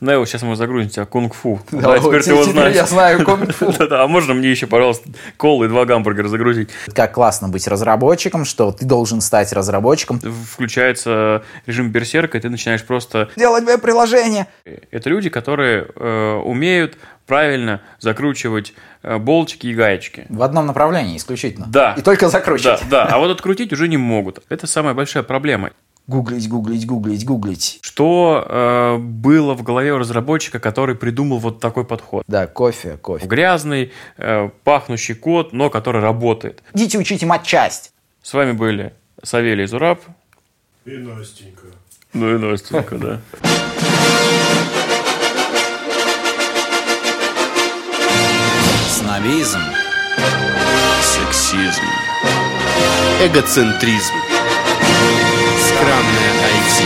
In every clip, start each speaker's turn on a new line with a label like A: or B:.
A: Нео, сейчас мы загрузим тебя кунг-фу.
B: Да, да теперь ты его знаешь. я знаю кунг-фу.
A: Да-да, а можно мне еще, пожалуйста, колы и два гамбургера загрузить?
B: Как классно быть разработчиком, что ты должен стать разработчиком.
A: Включается режим берсерка, и ты начинаешь просто...
B: Делать веб-приложение.
A: Это люди, которые э, умеют правильно закручивать э, болтики и гаечки.
B: В одном направлении исключительно.
A: Да.
B: И только закручивать.
A: Да, да. А вот открутить уже не могут. Это самая большая проблема.
B: Гуглить, гуглить, гуглить, гуглить.
A: Что э, было в голове у разработчика, который придумал вот такой подход?
B: Да, кофе, кофе.
A: Грязный, э, пахнущий код, но который работает.
B: Идите учите матчасть.
A: С вами были Савелий Зураб.
C: И Настенька.
A: Ну и Настенька, да.
D: Снобизм. Сексизм. Эгоцентризм. Скромное IT.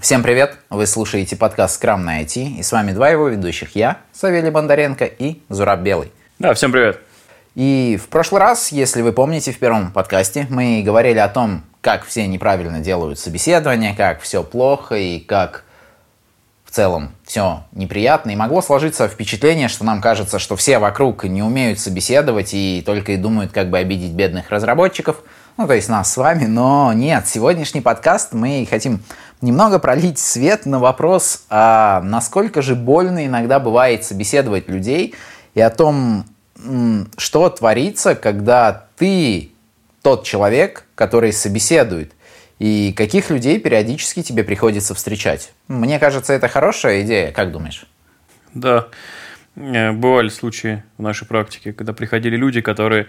B: Всем привет! Вы слушаете подкаст «Скромное IT» и с вами два его ведущих. Я, Савелий Бондаренко и Зураб Белый.
A: Да, всем привет!
B: И в прошлый раз, если вы помните, в первом подкасте мы говорили о том, как все неправильно делают собеседование, как все плохо и как целом все неприятно, и могло сложиться впечатление, что нам кажется, что все вокруг не умеют собеседовать и только и думают, как бы обидеть бедных разработчиков, ну, то есть нас с вами, но нет, сегодняшний подкаст мы хотим немного пролить свет на вопрос, а насколько же больно иногда бывает собеседовать людей и о том, что творится, когда ты тот человек, который собеседует, и каких людей периодически тебе приходится встречать. Мне кажется, это хорошая идея. Как думаешь?
A: Да. Э, бывали случаи в нашей практике, когда приходили люди, которые...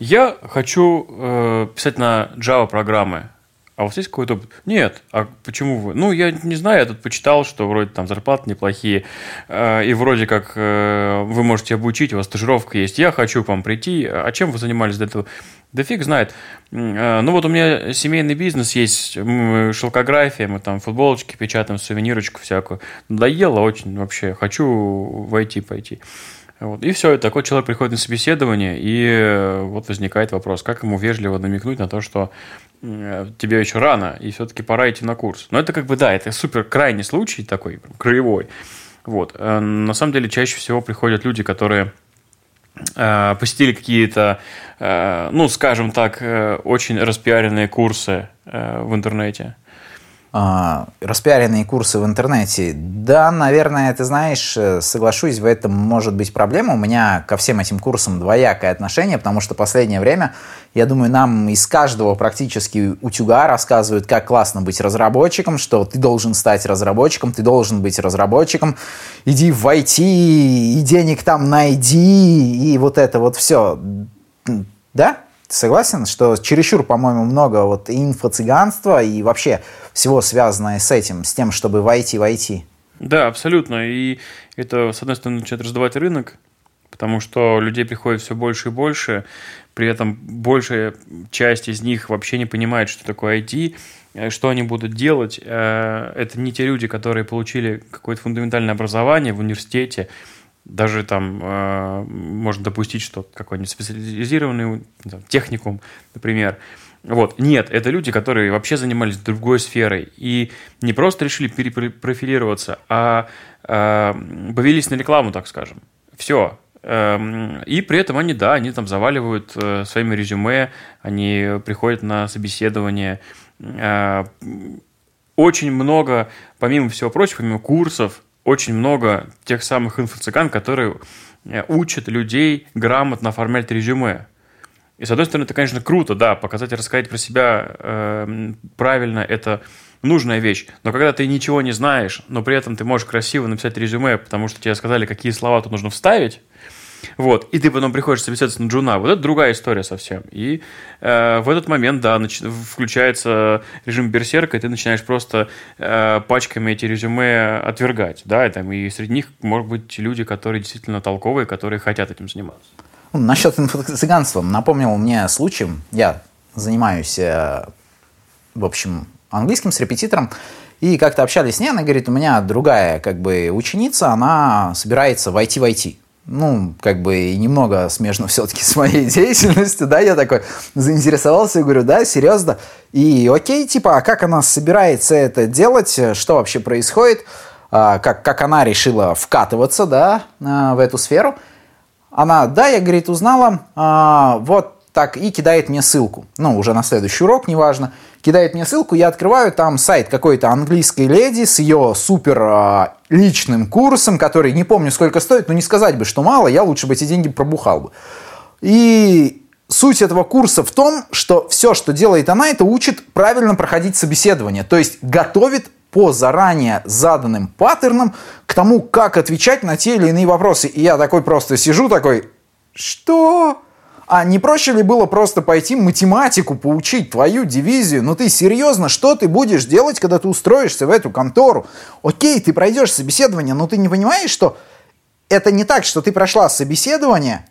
A: Э, я хочу э, писать на Java программы. А у вас есть какой-то опыт? Нет. А почему вы? Ну, я не знаю, я тут почитал, что вроде там зарплаты неплохие, э, и вроде как э, вы можете обучить, у вас стажировка есть. Я хочу к вам прийти. А чем вы занимались до этого? Да фиг знает. Э, ну вот у меня семейный бизнес есть, шелкография, мы там футболочки печатаем, сувенирочку всякую. Надоело очень вообще, хочу войти пойти. Вот. И все, и такой человек приходит на собеседование, и э, вот возникает вопрос, как ему вежливо намекнуть на то, что э, тебе еще рано, и все-таки пора идти на курс. Но это как бы, да, это супер крайний случай такой, краевой. Вот. Э, на самом деле, чаще всего приходят люди, которые посетили какие-то, ну, скажем так, очень распиаренные курсы в интернете –
B: распиаренные курсы в интернете. Да, наверное, ты знаешь, э, соглашусь, в этом может быть проблема. У меня ко всем этим курсам двоякое отношение, потому что последнее время, я думаю, нам из каждого практически утюга рассказывают, как классно быть разработчиком, что ты должен стать разработчиком, ты должен быть разработчиком, иди в IT, и денег там найди, и вот это вот все. Да? Ты согласен, что чересчур, по-моему, много вот инфо-цыганства и вообще всего связанное с этим, с тем, чтобы войти войти?
A: Да, абсолютно. И это, с одной стороны, начинает раздавать рынок, потому что людей приходит все больше и больше, при этом большая часть из них вообще не понимает, что такое IT, э, что они будут делать. Э, это не те люди, которые получили какое-то фундаментальное образование в университете, даже там э, можно допустить, что какой-нибудь специализированный там, техникум, например. Вот. Нет, это люди, которые вообще занимались другой сферой и не просто решили перепрофилироваться, а э, повелись на рекламу, так скажем. Все. Эм, и при этом они, да, они там заваливают э, своими резюме, они приходят на собеседование. Э, очень много, помимо всего прочего, помимо курсов, очень много тех самых инфо-цыган, которые э, учат людей грамотно оформлять резюме. И, с одной стороны, это, конечно, круто, да, показать и рассказать про себя э, правильно, это нужная вещь. Но когда ты ничего не знаешь, но при этом ты можешь красиво написать резюме, потому что тебе сказали, какие слова тут нужно вставить, вот, и ты потом приходишь собеседоваться на джуна. Вот это другая история совсем. И э, в этот момент, да, нач... включается режим берсерка, и ты начинаешь просто э, пачками эти резюме отвергать. Да, и, там, и среди них, может быть, люди, которые действительно толковые, которые хотят этим заниматься.
B: Ну, насчет инфо-цыганства. Напомнил мне случай. Я занимаюсь, э, в общем, английским с репетитором. И как-то общались с ней, она говорит, у меня другая как бы ученица, она собирается войти в IT ну, как бы и немного смежно все-таки с моей деятельностью, да, я такой заинтересовался, говорю, да, серьезно, и окей, типа, а как она собирается это делать, что вообще происходит, а, как, как она решила вкатываться, да, а, в эту сферу, она, да, я, говорит, узнала, а, вот так, и кидает мне ссылку, ну, уже на следующий урок, неважно, кидает мне ссылку, я открываю, там сайт какой-то английской леди с ее супер а, личным курсом, который не помню сколько стоит, но не сказать бы, что мало, я лучше бы эти деньги пробухал бы. И суть этого курса в том, что все, что делает она, это учит правильно проходить собеседование, то есть готовит по заранее заданным паттернам к тому, как отвечать на те или иные вопросы. И я такой просто сижу такой, что? А не проще ли было просто пойти математику поучить, твою дивизию? Ну ты серьезно, что ты будешь делать, когда ты устроишься в эту контору? Окей, ты пройдешь собеседование, но ты не понимаешь, что это не так, что ты прошла собеседование,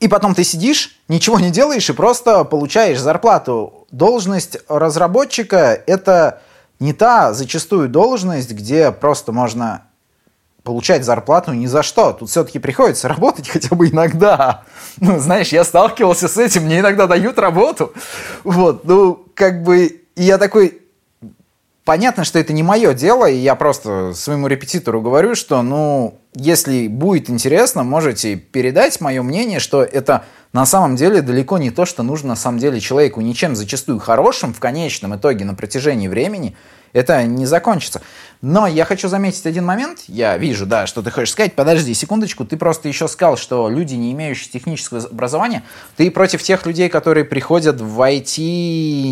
B: и потом ты сидишь, ничего не делаешь и просто получаешь зарплату. Должность разработчика — это не та зачастую должность, где просто можно получать зарплату ни за что. Тут все-таки приходится работать хотя бы иногда. Ну, знаешь, я сталкивался с этим, мне иногда дают работу. Вот, ну, как бы, я такой, понятно, что это не мое дело, и я просто своему репетитору говорю, что, ну, если будет интересно, можете передать мое мнение, что это на самом деле далеко не то, что нужно на самом деле человеку ничем зачастую хорошим в конечном итоге на протяжении времени – это не закончится. Но я хочу заметить один момент. Я вижу, да, что ты хочешь сказать. Подожди секундочку. Ты просто еще сказал, что люди, не имеющие технического образования, ты против тех людей, которые приходят в IT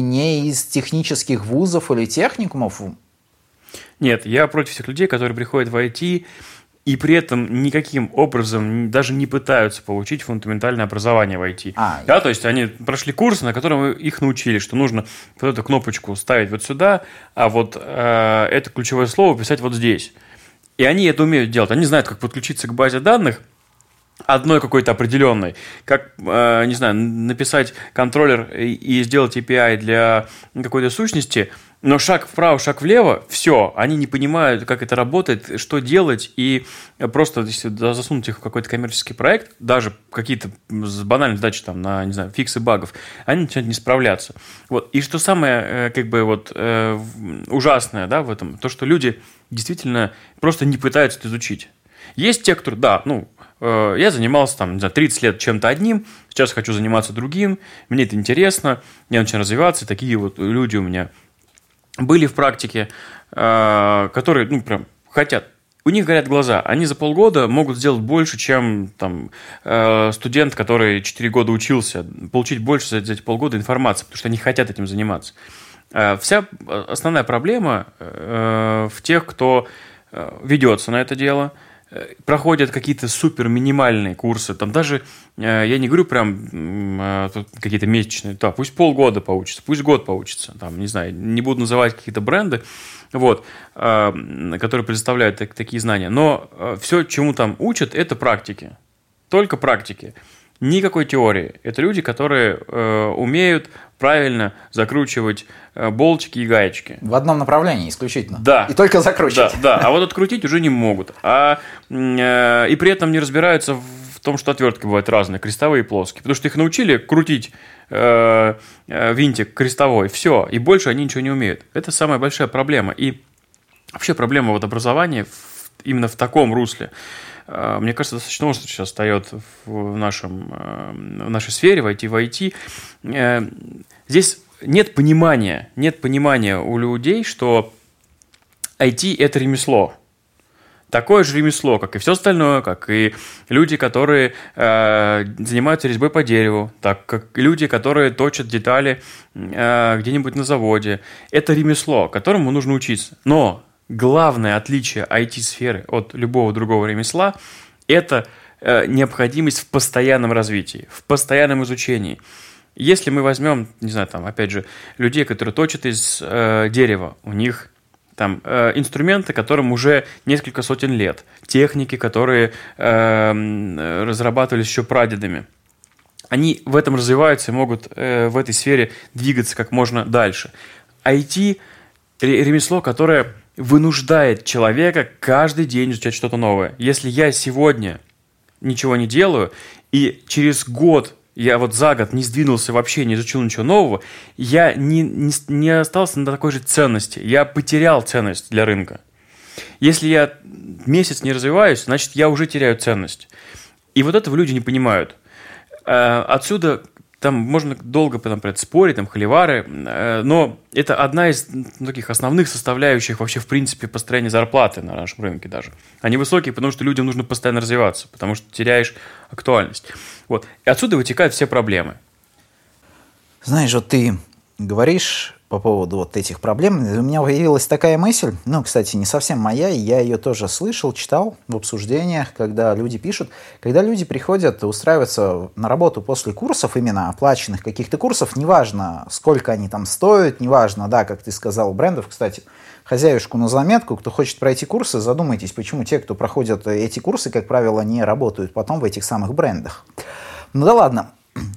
B: не из технических вузов или техникумов?
A: Нет, я против тех людей, которые приходят в IT и при этом никаким образом даже не пытаются получить фундаментальное образование в IT. А, да, то есть они прошли курс, на котором их научили, что нужно вот эту кнопочку ставить вот сюда, а вот э, это ключевое слово писать вот здесь. И они это умеют делать. Они знают, как подключиться к базе данных, одной какой-то определенной, как, э, не знаю, написать контроллер и, и сделать API для какой-то сущности – но шаг вправо, шаг влево, все, они не понимают, как это работает, что делать, и просто если засунуть их в какой-то коммерческий проект, даже какие-то банальные задачи там на, не знаю, фиксы багов, они начинают не справляться. Вот. И что самое, э, как бы, вот, э, ужасное, да, в этом, то, что люди действительно просто не пытаются это изучить. Есть те, кто, да, ну, э, я занимался там, не знаю, 30 лет чем-то одним, сейчас хочу заниматься другим, мне это интересно, я начинаю развиваться, такие вот люди у меня были в практике, э, которые, ну, прям хотят. У них горят глаза. Они за полгода могут сделать больше, чем там, э, студент, который 4 года учился, получить больше за эти полгода информации, потому что они хотят этим заниматься. Э, вся основная проблема в тех, кто ведется на это дело – Э, проходят какие-то супер минимальные курсы, там даже, э, я не говорю прям э, какие-то месячные, да, пусть полгода поучится, пусть год поучится, там, не знаю, не буду называть какие-то бренды, вот, которые предоставляют такие знания, но все, чему там учат, это практики, только практики. Никакой теории. Это люди, которые э, умеют правильно закручивать э, болтики и гаечки.
B: В одном направлении исключительно.
A: Да.
B: И только закручивать.
A: Да, да. А вот открутить уже не могут. А, э, и при этом не разбираются в том, что отвертки бывают разные, крестовые и плоские. Потому что их научили крутить э, э, винтик крестовой. Все. И больше они ничего не умеют. Это самая большая проблема. И вообще проблема вот образования в, именно в таком русле. Э, мне кажется, достаточно много сейчас встает в, нашем, э, в нашей сфере, в IT, в IT. Э, здесь нет понимания, нет понимания у людей, что IT – это ремесло. Такое же ремесло, как и все остальное, как и люди, которые э, занимаются резьбой по дереву, так как люди, которые точат детали э, где-нибудь на заводе. Это ремесло, которому нужно учиться. Но главное отличие IT-сферы от любого другого ремесла – это э, необходимость в постоянном развитии, в постоянном изучении. Если мы возьмем, не знаю, там, опять же, людей, которые точат из э, дерева, у них там э, инструменты, которым уже несколько сотен лет, техники, которые э, разрабатывались еще прадедами. Они в этом развиваются и могут э, в этой сфере двигаться как можно дальше. IT – ремесло, которое вынуждает человека каждый день изучать что-то новое. Если я сегодня ничего не делаю, и через год я вот за год не сдвинулся вообще, не изучил ничего нового, я не, не, не остался на такой же ценности. Я потерял ценность для рынка. Если я месяц не развиваюсь, значит, я уже теряю ценность. И вот этого люди не понимают. Э, отсюда там можно долго там, про это спорить, там холивары, э, но это одна из таких основных составляющих вообще в принципе построения зарплаты на нашем рынке даже. Они высокие, потому что людям нужно постоянно развиваться, потому что теряешь актуальность. Вот. И отсюда вытекают все проблемы.
B: Знаешь, вот ты говоришь по поводу вот этих проблем, у меня появилась такая мысль, ну, кстати, не совсем моя, и я ее тоже слышал, читал в обсуждениях, когда люди пишут, когда люди приходят устраиваться на работу после курсов, именно оплаченных каких-то курсов, неважно, сколько они там стоят, неважно, да, как ты сказал, брендов, кстати, хозяюшку на заметку, кто хочет пройти курсы, задумайтесь, почему те, кто проходят эти курсы, как правило, не работают потом в этих самых брендах. Ну да ладно,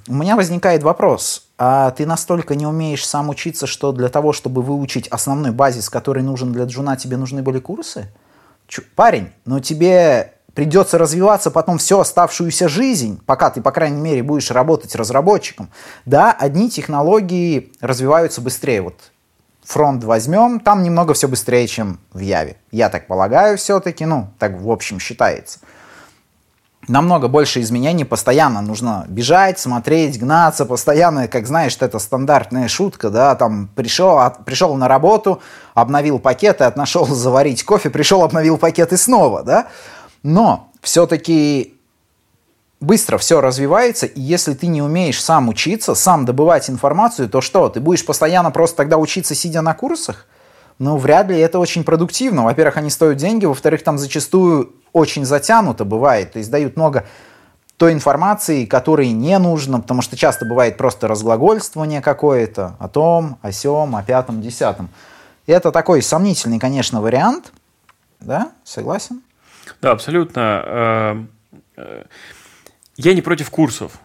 B: у меня возникает вопрос, а ты настолько не умеешь сам учиться, что для того, чтобы выучить основной базис, который нужен для джуна, тебе нужны были курсы? Чу, парень, но тебе придется развиваться потом всю оставшуюся жизнь, пока ты, по крайней мере, будешь работать разработчиком. Да, одни технологии развиваются быстрее. Вот фронт возьмем, там немного все быстрее, чем в Яве. Я так полагаю все-таки, ну, так в общем считается намного больше изменений, постоянно нужно бежать, смотреть, гнаться, постоянно, как знаешь, это стандартная шутка, да, там пришел, от, пришел на работу, обновил пакеты, отнашел заварить кофе, пришел, обновил пакеты снова, да, но все-таки быстро все развивается, и если ты не умеешь сам учиться, сам добывать информацию, то что, ты будешь постоянно просто тогда учиться, сидя на курсах? Ну, вряд ли это очень продуктивно. Во-первых, они стоят деньги, во-вторых, там зачастую очень затянуто бывает, то есть дают много той информации, которой не нужно, потому что часто бывает просто разглагольствование какое-то о том, о сем, о пятом, десятом. И это такой сомнительный, конечно, вариант. Да, согласен?
A: Да, абсолютно. Э, э, я не против курсов.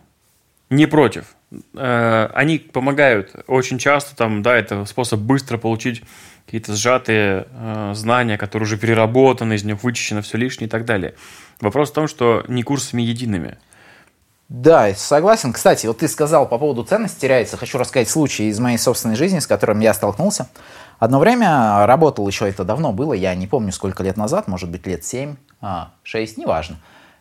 A: Не против. Э, они помогают очень часто, там, да, это способ быстро получить какие-то сжатые э, знания, которые уже переработаны, из них вычищено все лишнее и так далее. Вопрос в том, что не курсами едиными.
B: Да, согласен. Кстати, вот ты сказал по поводу ценности теряется. Хочу рассказать случай из моей собственной жизни, с которым я столкнулся. Одно время работал еще это давно было, я не помню сколько лет назад, может быть лет 7, а, 6, неважно.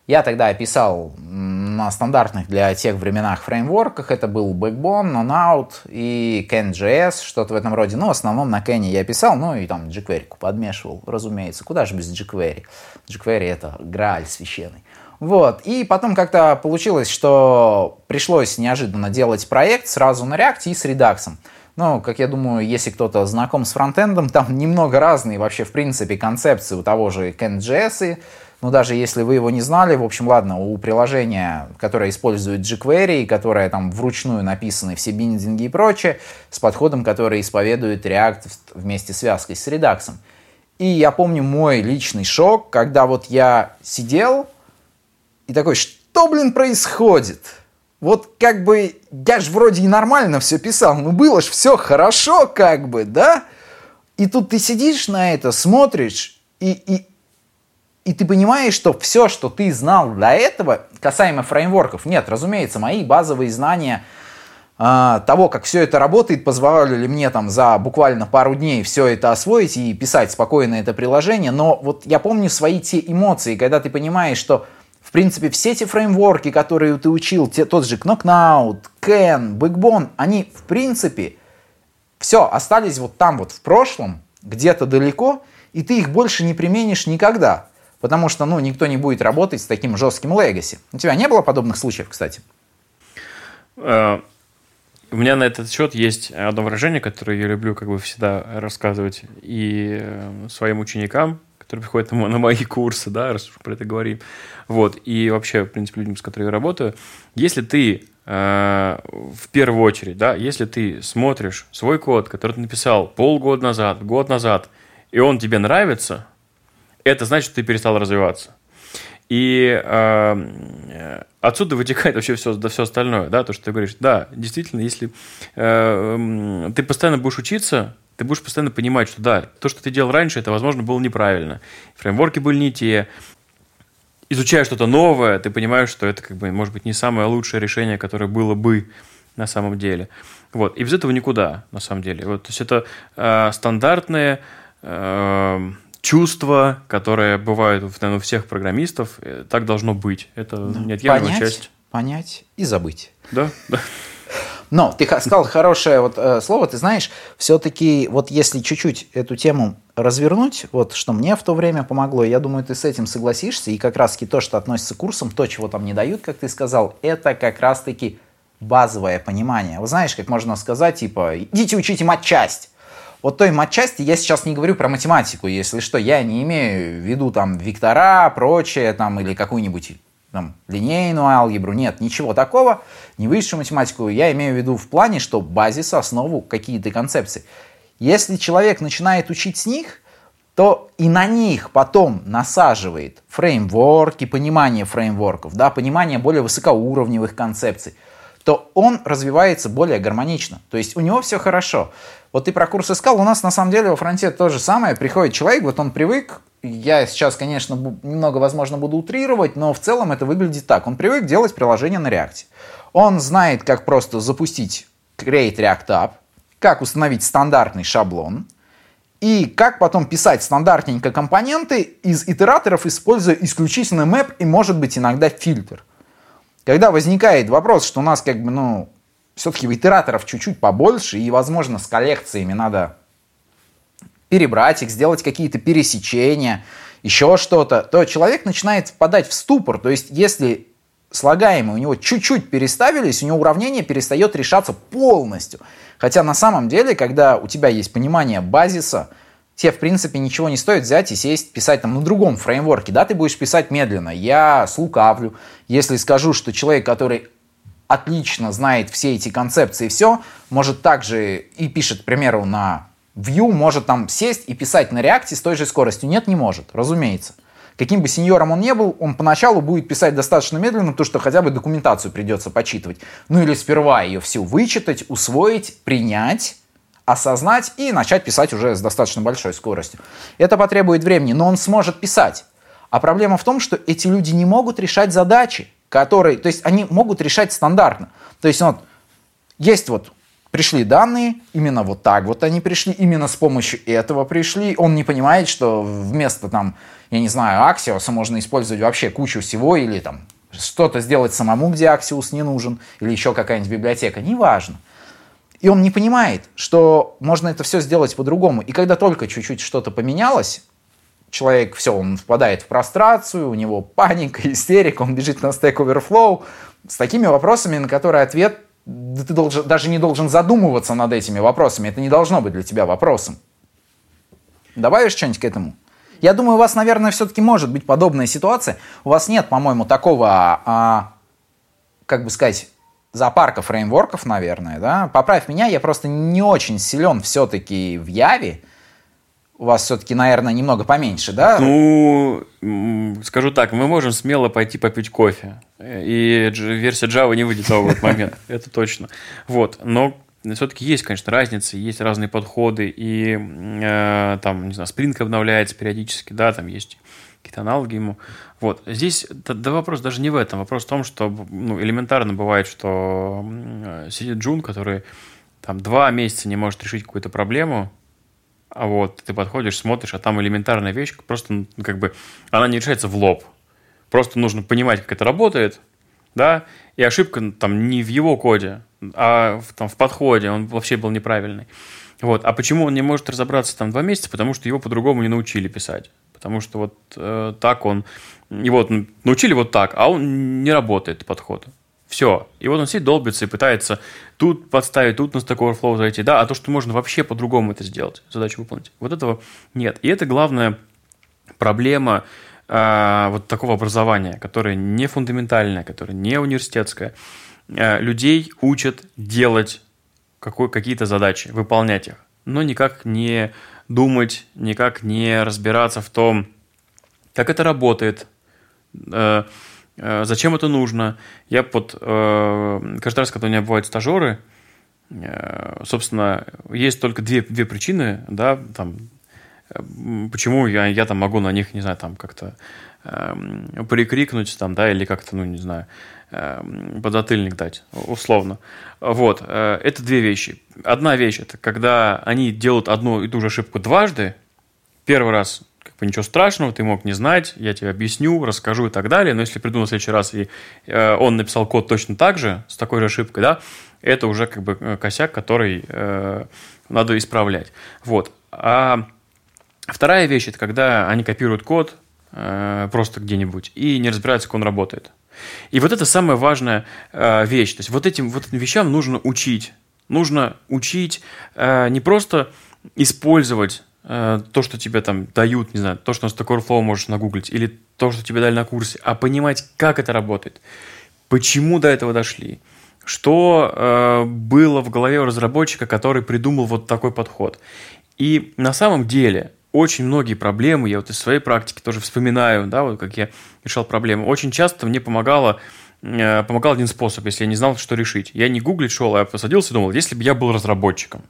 B: Я тогда описал на стандартных для тех временах фреймворках. Это был Backbone, Nonout и CanJS, что-то в этом роде. Ну, в основном на Ken я писал, ну и там jQuery подмешивал, разумеется. Куда же без jQuery? jQuery — это грааль священный. Вот. И потом как-то получилось, что пришлось неожиданно делать проект сразу на React и с Redux. Ну, как я думаю, если кто-то знаком с фронтендом, там немного разные вообще, в принципе, концепции у того же CanJS, но даже если вы его не знали, в общем, ладно, у приложения, которое использует jQuery, которое там вручную написаны все биндинги и прочее, с подходом, который исповедует React вместе с связкой с Redux. И я помню мой личный шок, когда вот я сидел и такой, что, блин, происходит? Вот как бы, я же вроде и нормально все писал, ну было ж все хорошо как бы, да? И тут ты сидишь на это, смотришь, и, и, и ты понимаешь, что все, что ты знал до этого, касаемо фреймворков, нет, разумеется, мои базовые знания э, того, как все это работает, позволили мне там за буквально пару дней все это освоить и писать спокойно это приложение, но вот я помню свои те эмоции, когда ты понимаешь, что в принципе, все эти фреймворки, которые ты учил, те, тот же Knockout, Ken, Backbone, они, в принципе, все, остались вот там вот в прошлом, где-то далеко, и ты их больше не применишь никогда. Потому что, ну, никто не будет работать с таким жестким легаси. У тебя не было подобных случаев, кстати?
A: Uh, у меня на этот счет есть одно выражение, которое я люблю как бы всегда рассказывать и э, своим ученикам, которые приходят на мои курсы, да, раз уж про это говорим. Вот. И вообще, в принципе, людям, с которыми я работаю. Если ты э, в первую очередь, да, если ты смотришь свой код, который ты написал полгода назад, год назад, и он тебе нравится – это значит, ты перестал развиваться. И э, отсюда вытекает вообще все, да, все остальное, да, то, что ты говоришь. Да, действительно, если э, ты постоянно будешь учиться, ты будешь постоянно понимать, что да, то, что ты делал раньше, это, возможно, было неправильно. Фреймворки были не те. изучая что-то новое, ты понимаешь, что это, как бы, может быть, не самое лучшее решение, которое было бы на самом деле. Вот. И без этого никуда, на самом деле. Вот, то есть это э, стандартные э, чувства, которые бывают наверное, у всех программистов. Э, так должно быть. Это
B: Ну,
A: неотъемлемая
B: понять,
A: часть.
B: понять и забыть.
A: Да, да.
B: Но ты сказал хорошее вот э, слово, ты знаешь, все-таки вот если чуть-чуть эту тему развернуть, вот что мне в то время помогло, я думаю, ты с этим согласишься, и как раз-таки то, что относится к курсам, то, чего там не дают, как ты сказал, это как раз-таки базовое понимание. Вы знаешь, как можно сказать, типа, идите учите матчасть. Вот той матчасти я сейчас не говорю про математику, если что, я не имею в виду там вектора, прочее, там, или какую-нибудь там, линейную алгебру, нет, ничего такого, не высшую математику, я имею в виду в плане, что базис, основу, какие-то концепции. Если человек начинает учить с них, то и на них потом насаживает фреймворки, понимание фреймворков, да, понимание более высокоуровневых концепций, то он развивается более гармонично. То есть у него все хорошо. Вот ты про курс искал, у нас на самом деле во фронте то же самое. Приходит человек, вот он привык, я сейчас, конечно, немного, возможно, буду утрировать, но в целом это выглядит так. Он привык делать приложение на React. Он знает, как просто запустить Create React App, как установить стандартный шаблон, и как потом писать стандартненько компоненты из итераторов, используя исключительно map и, может быть, иногда фильтр. Когда возникает вопрос, что у нас как бы, ну, все-таки итераторов чуть-чуть побольше, и, возможно, с коллекциями надо перебрать их, сделать какие-то пересечения, еще что-то, то человек начинает впадать в ступор. То есть, если слагаемые у него чуть-чуть переставились, у него уравнение перестает решаться полностью. Хотя на самом деле, когда у тебя есть понимание базиса, тебе, в принципе, ничего не стоит взять и сесть, писать там на другом фреймворке. Да, ты будешь писать медленно. Я слукавлю, если скажу, что человек, который отлично знает все эти концепции и все, может также и пишет, к примеру, на Vue, может там сесть и писать на React с той же скоростью. Нет, не может, разумеется. Каким бы сеньором он не был, он поначалу будет писать достаточно медленно, потому что хотя бы документацию придется почитывать. Ну или сперва ее всю вычитать, усвоить, принять, осознать и начать писать уже с достаточно большой скоростью. Это потребует времени, но он сможет писать. А проблема в том, что эти люди не могут решать задачи, которые, то есть они могут решать стандартно. То есть вот есть вот пришли данные, именно вот так вот они пришли, именно с помощью этого пришли. Он не понимает, что вместо там, я не знаю, Axios можно использовать вообще кучу всего или там что-то сделать самому, где Axios не нужен, или еще какая-нибудь библиотека, неважно. И он не понимает, что можно это все сделать по-другому. И когда только чуть-чуть что-то поменялось, человек, все, он впадает в прострацию, у него паника, истерика, он бежит на Stack Overflow с такими вопросами, на которые ответ да ты должен, даже не должен задумываться над этими вопросами. Это не должно быть для тебя вопросом. Добавишь что-нибудь к этому? Я думаю, у вас, наверное, все-таки может быть подобная ситуация. У вас нет, по-моему, такого, а, как бы сказать, зоопарка фреймворков, наверное, да? Поправь меня, я просто не очень силен все-таки в Яве. У вас все-таки, наверное, немного поменьше, да?
A: Ну, скажу так, мы можем смело пойти попить кофе. И версия Java не выйдет в этот момент, это точно. Вот, но все-таки есть, конечно, разницы, есть разные подходы, и э, там, не знаю, Spring обновляется периодически, да, там есть какие-то аналоги ему. Вот, здесь, да, вопрос даже не в этом, вопрос в том, что ну, элементарно бывает, что э, сидит Джун, который там два месяца не может решить какую-то проблему, а вот ты подходишь, смотришь, а там элементарная вещь, просто, как бы, она не решается в лоб. Просто нужно понимать, как это работает, да, и ошибка там не в его коде, а в, там, в подходе, он вообще был неправильный. Вот. А почему он не может разобраться там два месяца? Потому что его по-другому не научили писать. Потому что вот э, так он... Его вот научили вот так, а он не работает, подход. Все. И вот он сидит, долбится и пытается тут подставить, тут на Stack Overflow зайти. Да, а то, что можно вообще по-другому это сделать, задачу выполнить. Вот этого нет. И это главная проблема э, вот такого образования, которое не фундаментальное, которое не университетское. Э, людей учат делать какой, какие-то задачи, выполнять их, но никак не думать, никак не разбираться в том, как это работает, зачем это нужно. Я вот э, каждый раз, когда у меня бывают стажеры, э, собственно, есть только две, две причины, да, там, Почему я, я там могу на них, не знаю, там как-то э, прикрикнуть, там, да, или как-то, ну, не знаю, э, подзатыльник дать, условно. Вот, э, это две вещи. Одна вещь, это когда они делают одну и ту же ошибку дважды. Первый раз бы ничего страшного, ты мог не знать, я тебе объясню, расскажу и так далее. Но если приду на следующий раз, и э, он написал код точно так же, с такой же ошибкой, да, это уже как бы э, косяк, который э, надо исправлять. Вот. А вторая вещь, это когда они копируют код э, просто где-нибудь и не разбираются, как он работает. И вот это самая важная э, вещь. То есть вот этим, вот этим вещам нужно учить. Нужно учить э, не просто использовать э, то, что тебе там дают, не знаю, то, что на Stack Overflow можешь нагуглить, или то, что тебе дали на курсе, а понимать, как это работает, почему до этого дошли, что э, было в голове у разработчика, который придумал вот такой подход. И на самом деле очень многие проблемы, я вот из своей практики тоже вспоминаю, да, вот как я решал проблемы, очень часто мне помогало, э, помогал один способ, если я не знал, что решить. Я не гуглить шел, а посадился и думал, если бы я был разработчиком,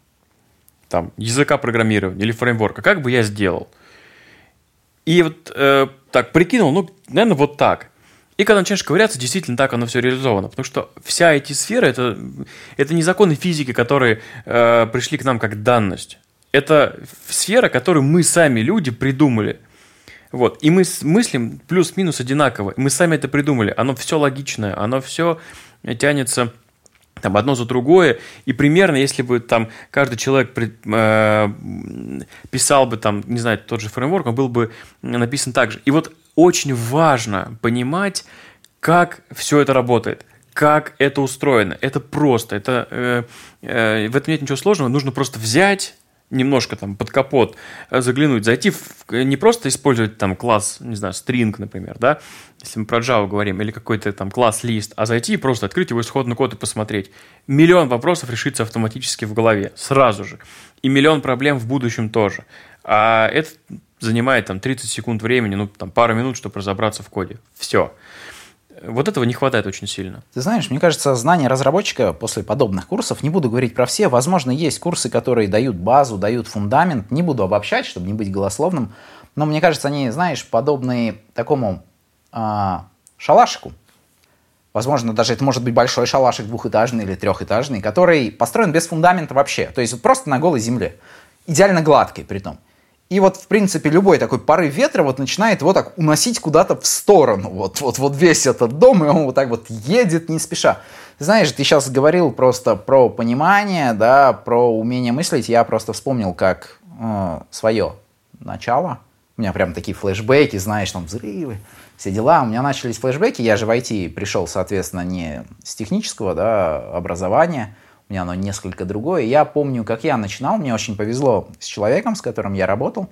A: там, языка программирования или фреймворка, как бы я сделал? И вот э, так прикинул, ну, наверное, вот так. И когда начинаешь ковыряться, действительно так оно все реализовано. Потому что вся эти сферы это, это не законы физики, которые э, пришли к нам как данность. Это сфера, которую мы сами, люди, придумали. Вот. И мы мыслим плюс-минус одинаково. Мы сами это придумали. Оно все логичное, оно все тянется там одно за другое, и примерно, если бы там каждый человек э, писал бы там, не знаю, тот же фреймворк, он был бы написан так же. И вот очень важно понимать, как все это работает, как это устроено. Это просто, это, э, э, в этом нет ничего сложного, нужно просто взять немножко там под капот э, заглянуть, зайти в, не просто использовать там класс, не знаю, string, например, да, если мы про Java говорим, или какой-то там класс лист, а зайти и просто открыть его исходный код и посмотреть. Миллион вопросов решится автоматически в голове, сразу же. И миллион проблем в будущем тоже. А это занимает там 30 секунд времени, ну там пару минут, чтобы разобраться в коде. Все. Вот этого не хватает очень сильно.
B: Ты знаешь, мне кажется, знание разработчика после подобных курсов, не буду говорить про все, возможно, есть курсы, которые дают базу, дают фундамент, не буду обобщать, чтобы не быть голословным, но мне кажется, они, знаешь, подобные такому а, шалашику. Возможно, даже это может быть большой шалашик двухэтажный или трехэтажный, который построен без фундамента вообще. То есть вот просто на голой земле. Идеально гладкий при том. И вот, в принципе, любой такой порыв ветра вот начинает его так уносить куда-то в сторону. Вот, вот, вот весь этот дом, и он вот так вот едет не спеша. Знаешь, ты сейчас говорил просто про понимание, да, про умение мыслить. Я просто вспомнил, как э, свое начало. У меня прям такие флешбеки, знаешь, там взрывы, все дела. У меня начались флешбеки. Я же в IT пришел, соответственно, не с технического да, образования – у меня оно несколько другое. Я помню, как я начинал, мне очень повезло с человеком, с которым я работал.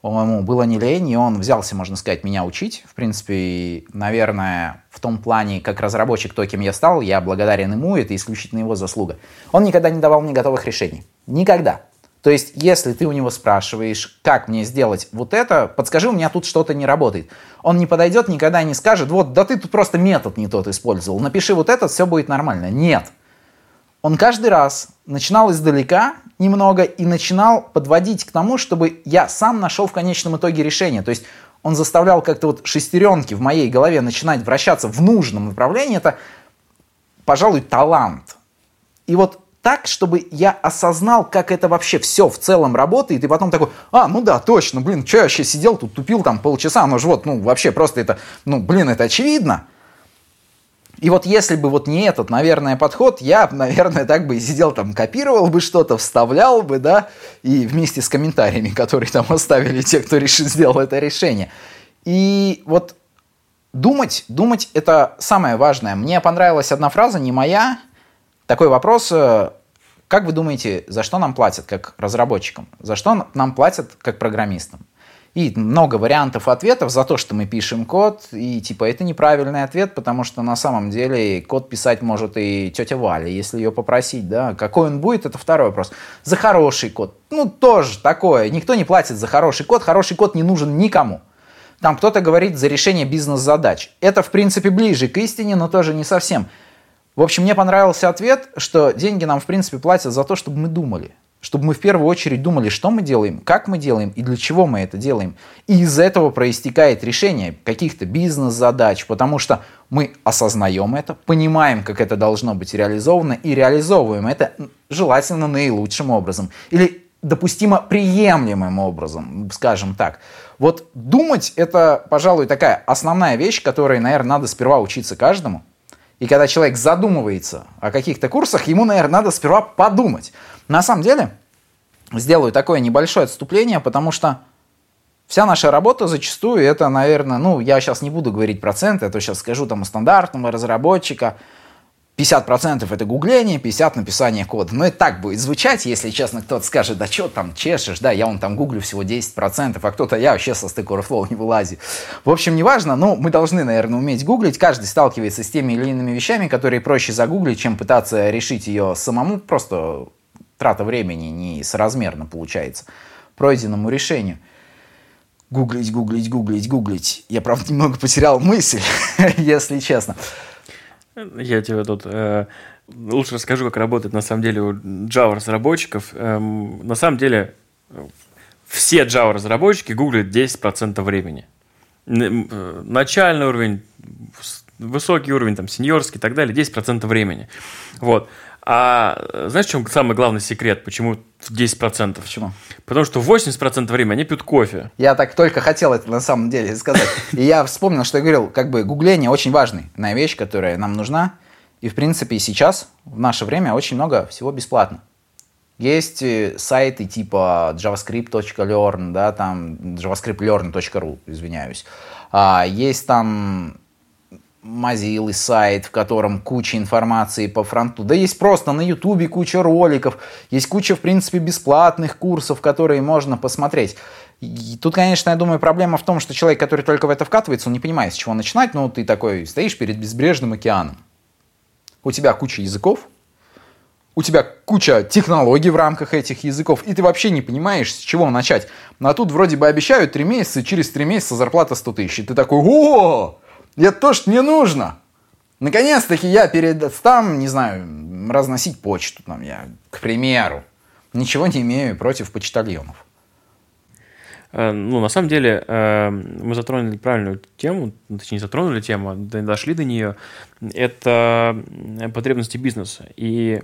B: По-моему, было не лень, и он взялся, можно сказать, меня учить. В принципе, наверное, в том плане, как разработчик, то, кем я стал, я благодарен ему, это исключительно его заслуга. Он никогда не давал мне готовых решений. Никогда. То есть, если ты у него спрашиваешь, как мне сделать вот это, подскажи, у меня тут что-то не работает. Он не подойдет, никогда не скажет, вот, да ты тут просто метод не тот использовал, напиши вот этот, все будет нормально. Нет он каждый раз начинал издалека немного и начинал подводить к тому, чтобы я сам нашел в конечном итоге решение. То есть он заставлял как-то вот шестеренки в моей голове начинать вращаться в нужном направлении. Это, пожалуй, талант. И вот так, чтобы я осознал, как это вообще все в целом работает, и потом такой, а, ну да, точно, блин, что я вообще сидел тут, тупил там полчаса, ну же вот, ну вообще просто это, ну блин, это очевидно. И вот если бы вот не этот, наверное, подход, я, наверное, так бы и сидел там, копировал бы что-то, вставлял бы, да, и вместе с комментариями, которые там оставили те, кто решил сделал это решение. И вот думать, думать это самое важное. Мне понравилась одна фраза, не моя, такой вопрос, э, как вы думаете, за что нам платят как разработчикам? За что нам платят как программистам? И много вариантов ответов за то, что мы пишем код, и типа это неправильный ответ, потому что на самом деле код писать может и тетя Валя, если ее попросить, да. Какой он будет, это второй вопрос. За хороший код, ну тоже такое, никто не платит за хороший код, хороший код не нужен никому. Там кто-то говорит за решение бизнес-задач. Это, в принципе, ближе к истине, но тоже не совсем. В общем, мне понравился ответ, что деньги нам, в принципе, платят за то, чтобы мы думали чтобы мы в первую очередь думали, что мы делаем, как мы делаем и для чего мы это делаем. И из этого проистекает решение каких-то бизнес-задач, потому что мы осознаем это, понимаем, как это должно быть реализовано и реализовываем это желательно наилучшим образом. Или допустимо приемлемым образом, скажем так. Вот думать это, пожалуй, такая основная вещь, которой, наверное, надо сперва учиться каждому. И когда человек задумывается о каких-то курсах, ему, наверное, надо сперва подумать. На самом деле, сделаю такое небольшое отступление, потому что вся наша работа зачастую это, наверное, ну, я сейчас не буду говорить проценты, а то сейчас скажу там у стандартного разработчика, 50% это гугление, 50% написание кода. Но это так будет звучать, если честно, кто-то скажет, да что там чешешь, да, я вон там гуглю всего 10%, а кто-то, я вообще со Stack Overflow не вылазит. В общем, неважно, но мы должны, наверное, уметь гуглить. Каждый сталкивается с теми или иными вещами, которые проще загуглить, чем пытаться решить ее самому. Просто трата времени несоразмерно получается пройденному решению. Гуглить, гуглить, гуглить, гуглить. Я, правда, немного потерял мысль, если честно.
A: Я тебе тут э, лучше расскажу, как работает на самом деле у Java разработчиков. Эм, на самом деле все Java разработчики гуглят 10% времени. Э, начальный уровень, высокий уровень, там, сеньорский и так далее, 10% времени. Вот. А знаешь, в чем самый главный секрет? Почему 10%?
B: Почему?
A: Потому что 80% времени они пьют кофе.
B: Я так только хотел это на самом деле сказать. И я вспомнил, что я говорил, как бы гугление очень важная вещь, которая нам нужна. И, в принципе, сейчас, в наше время, очень много всего бесплатно. Есть э, сайты типа javascript.learn, да, там javascriptlearn.ru, извиняюсь. А, есть там Mozilla сайт, в котором куча информации по фронту. Да есть просто на ютубе куча роликов, есть куча, в принципе, бесплатных курсов, которые можно посмотреть. И тут, конечно, я думаю, проблема в том, что человек, который только в это вкатывается, он не понимает, с чего начинать. Ну, ты такой стоишь перед безбрежным океаном. У тебя куча языков, у тебя куча технологий в рамках этих языков, и ты вообще не понимаешь, с чего начать. А тут вроде бы обещают 3 месяца, через 3 месяца зарплата 100 тысяч. И ты такой, о, это то, что мне нужно. Наконец-таки я перестам, не знаю, разносить почту, там я, к примеру. Ничего не имею против почтальонов.
A: Э, ну, на самом деле, э, мы затронули правильную тему, точнее, затронули тему, дошли до нее. Это потребности бизнеса. И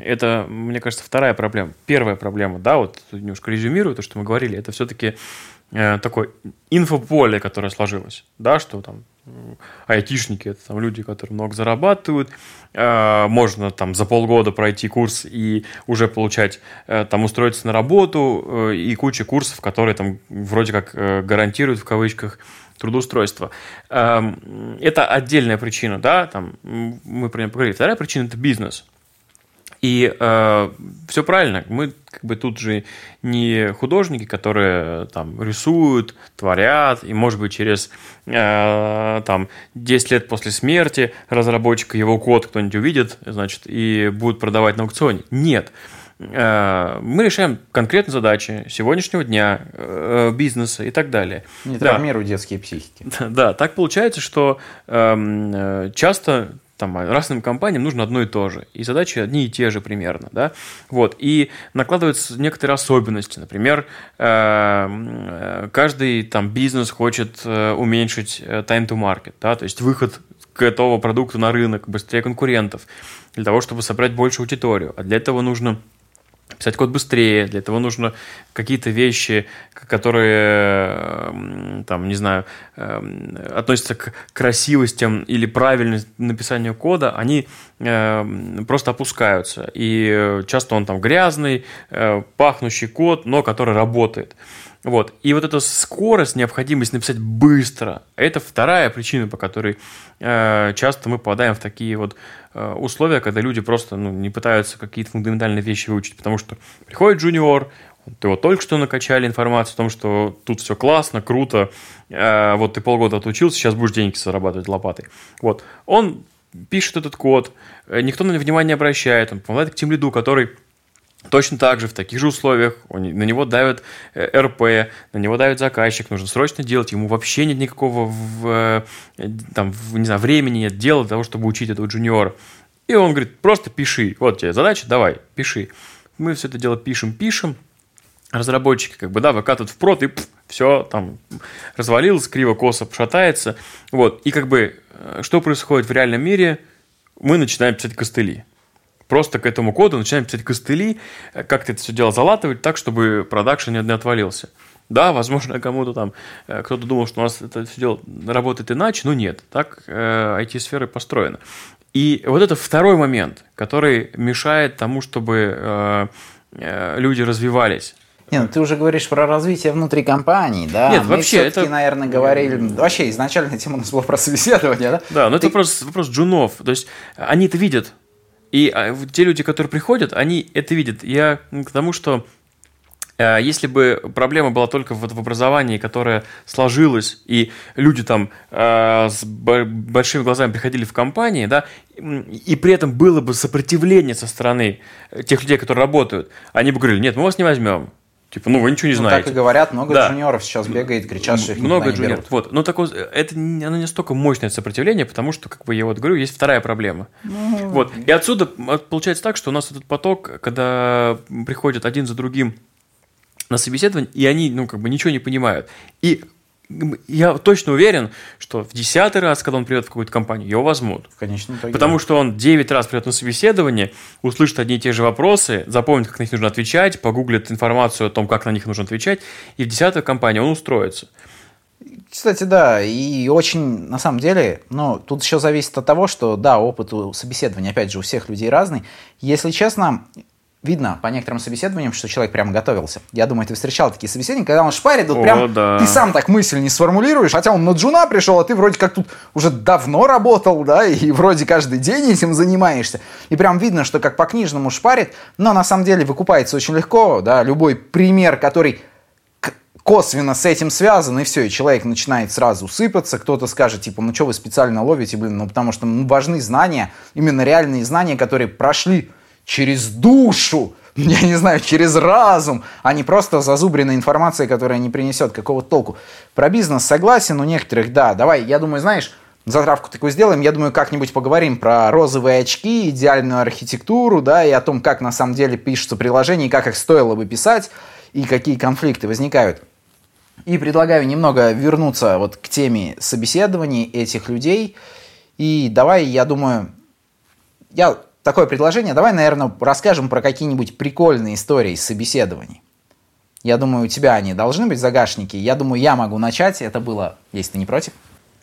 A: это, мне кажется, вторая проблема. Первая проблема, да, вот немножко резюмирую то, что мы говорили, это все-таки э, такое инфополе, которое сложилось, да, что там айтишники, это там люди, которые много зарабатывают, э, можно там за полгода пройти курс и уже получать, э, там устроиться на работу, э, и куча курсов, которые там вроде как гарантируют в кавычках трудоустройство. Эм, это отдельная причина, да, там мы про нее поговорили. Вторая причина – это бизнес – и э, все правильно, мы как бы тут же не художники, которые там рисуют, творят, и может быть через э, там 10 лет после смерти разработчика его код кто-нибудь увидит, значит, и будет продавать на аукционе. Нет. Э, мы решаем конкретные задачи сегодняшнего дня, э, бизнеса и так далее.
B: Не травмируй да. детские психики.
A: Да, да, так получается, что эм, э, часто там, разным компаниям нужно одно и то же. И задачи одни и те же примерно. Да? Вот. И накладываются некоторые особенности. Например, э, каждый там, бизнес хочет э, уменьшить э, time to market. Да? То есть выход готового продукта на рынок быстрее конкурентов. Для того, чтобы собрать больше аудиторию. А для этого нужно писать код быстрее, для этого нужно какие-то вещи, которые, там, не знаю, эм, относятся к красивостям или правильности написания кода, они эм, просто опускаются. И часто он там грязный, э, пахнущий код, но который работает. Вот. И вот эта скорость, необходимость написать быстро, это вторая причина, по которой э, часто мы попадаем в такие вот э, условия, когда люди просто ну, не пытаются какие-то фундаментальные вещи выучить, потому что приходит джуниор, ты вот только что накачали информацию о том, что тут все классно, круто, э, вот ты полгода отучился, сейчас будешь деньги зарабатывать лопатой. Вот. Он пишет этот код, э, никто на него внимания не обращает, он помогает к тем лиду, который Точно так же, в таких же условиях, на него давит э, РП, на него давит заказчик, нужно срочно делать, ему вообще нет никакого в, э, там, в, не знаю, времени, нет дела для того, чтобы учить этого джуниора. И он говорит, просто пиши, вот тебе задача, давай, пиши. мы все это дело пишем, пишем, разработчики как бы, да, выкатывают в прод, и все там развалилось, криво-косо шатается. Вот. И как бы, э, что происходит в реальном мире? Мы начинаем писать костыли. Просто к этому коду начинаем писать костыли, э, как-то это все дело залатывать так, чтобы продакшн не отвалился. Да, возможно, кому-то там, э, кто-то думал, что у нас это все дело работает иначе, но нет, так э, IT-сфера построена. И вот это второй момент, который мешает тому, чтобы э, э, люди развивались.
B: Не, ну ты уже говоришь про развитие внутри компании, да?
A: Нет,
B: Мы
A: вообще это...
B: наверное, говорили... Вообще, изначально тема у нас была про собеседование, да?
A: Да, но ты... это вопрос, вопрос джунов. То есть они это видят. И а, те люди, которые приходят, они это видят. Я к тому, что э, если бы проблема была только вот в образовании, которое сложилось, и люди там э, с большими глазами приходили в компании, да, и при этом было бы сопротивление со стороны тех людей, которые работают, они бы говорили, нет, мы вас не возьмем, Типа, ну вы ничего не
B: ну,
A: знаете.
B: Так и говорят, много да. джуниоров сейчас бегает, кричат, что их
A: Много джуниоров. Берут. Вот. Но так вот, это оно не настолько мощное сопротивление, потому что, как бы я вот говорю, есть вторая проблема. Ну, вот. И отсюда получается так, что у нас этот поток, когда приходят один за другим на собеседование, и они, ну, как бы ничего не понимают. И я точно уверен, что в десятый раз, когда он придет в какую-то компанию, его возьмут.
B: Конечно.
A: Потому что он 9 раз придет на собеседование, услышит одни и те же вопросы, запомнит, как на них нужно отвечать, погуглит информацию о том, как на них нужно отвечать, и в десятую компанию он устроится.
B: Кстати, да, и очень, на самом деле, ну, тут еще зависит от того, что, да, опыт у собеседования, опять же, у всех людей разный. Если честно, видно по некоторым собеседованиям, что человек прямо готовился. Я думаю, ты встречал такие собеседники, когда он шпарит, вот О, прям да. ты сам так мысль не сформулируешь, хотя он на джуна пришел, а ты вроде как тут уже давно работал, да, и вроде каждый день этим занимаешься. И прям видно, что как по книжному шпарит, но на самом деле выкупается очень легко, да, любой пример, который косвенно с этим связан, и все, и человек начинает сразу сыпаться, кто-то скажет, типа, ну что вы специально ловите, блин, ну потому что ну, важны знания, именно реальные знания, которые прошли через душу, я не знаю, через разум, а не просто зазубренная информация, которая не принесет какого-то толку. Про бизнес согласен, у некоторых, да. Давай, я думаю, знаешь, затравку такую сделаем. Я думаю, как-нибудь поговорим про розовые очки, идеальную архитектуру, да, и о том, как на самом деле пишутся приложения, и как их стоило бы писать, и какие конфликты возникают. И предлагаю немного вернуться вот к теме собеседований этих людей. И давай, я думаю, я такое предложение. Давай, наверное, расскажем про какие-нибудь прикольные истории собеседований. Я думаю, у тебя они должны быть загашники. Я думаю, я могу начать. Это было, если ты не против.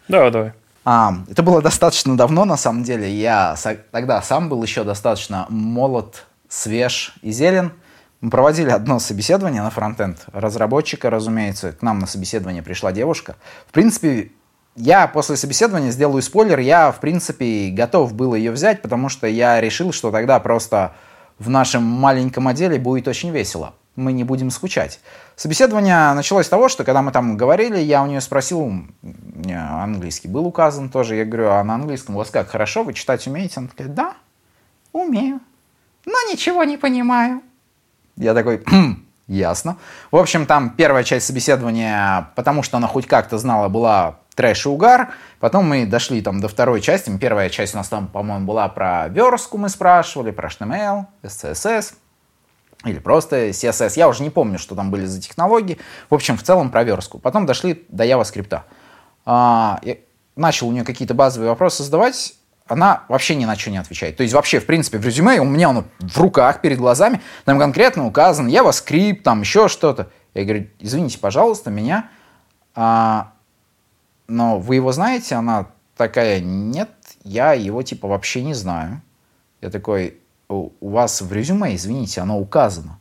A: Давай, давай.
B: А, это было достаточно давно, на самом деле. Я тогда сам был еще достаточно молод, свеж и зелен. Мы проводили одно собеседование на фронтенд разработчика, разумеется. К нам на собеседование пришла девушка. В принципе, я после собеседования сделаю спойлер, я, в принципе, готов был ее взять, потому что я решил, что тогда просто в нашем маленьком отделе будет очень весело. Мы не будем скучать. Собеседование началось с того, что когда мы там говорили, я у нее спросил, английский был указан тоже, я говорю, а на английском у вас как, хорошо, вы читать умеете? Она такая, да, умею, но ничего не понимаю. Я такой, «Хм, ясно. В общем, там первая часть собеседования, потому что она хоть как-то знала, была трэш и угар. Потом мы дошли там до второй части. Первая часть у нас там, по-моему, была про верстку мы спрашивали, про HTML, SCSS или просто CSS. Я уже не помню, что там были за технологии. В общем, в целом про верстку. Потом дошли до JavaScript. А, начал у нее какие-то базовые вопросы задавать. Она вообще ни на что не отвечает. То есть вообще, в принципе, в резюме у меня он в руках, перед глазами, там конкретно указан JavaScript, там еще что-то. Я говорю, извините, пожалуйста, меня а, но вы его знаете? Она такая, нет, я его типа вообще не знаю. Я такой, у вас в резюме, извините, оно указано.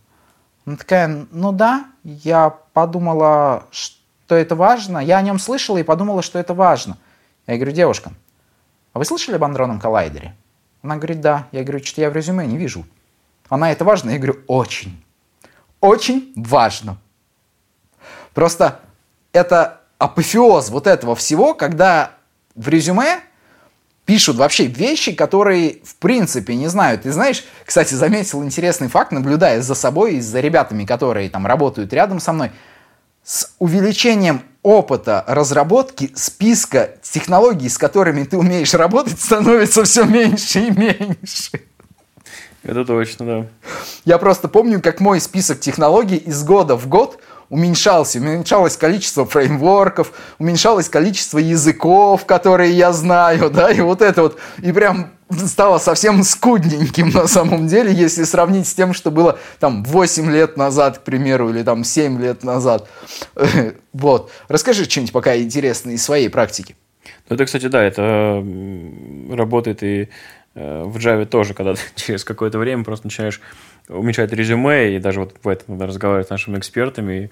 B: Она такая, ну да, я подумала, что это важно. Я о нем слышала и подумала, что это важно. Я говорю, девушка, а вы слышали об андронном коллайдере? Она говорит, да. Я говорю, что я в резюме не вижу. Она, это важно? Я говорю, очень. Очень важно. Просто это апофеоз вот этого всего, когда в резюме пишут вообще вещи, которые в принципе не знают. Ты знаешь, кстати, заметил интересный факт, наблюдая за собой и за ребятами, которые там работают рядом со мной, с увеличением опыта разработки списка технологий, с которыми ты умеешь работать, становится все меньше и меньше.
A: Это точно, да.
B: Я просто помню, как мой список технологий из года в год уменьшался. Уменьшалось количество фреймворков, уменьшалось количество языков, которые я знаю, да, и вот это вот. И прям стало совсем скудненьким на самом деле, если сравнить с тем, что было там 8 лет назад, к примеру, или там 7 лет назад. Вот. Расскажи что-нибудь пока интересное из своей практики.
A: Ну, это, кстати, да, это работает и э, в Java тоже, когда ты через какое-то время просто начинаешь уменьшать резюме, и даже вот в этом надо разговаривать с нашими экспертами, и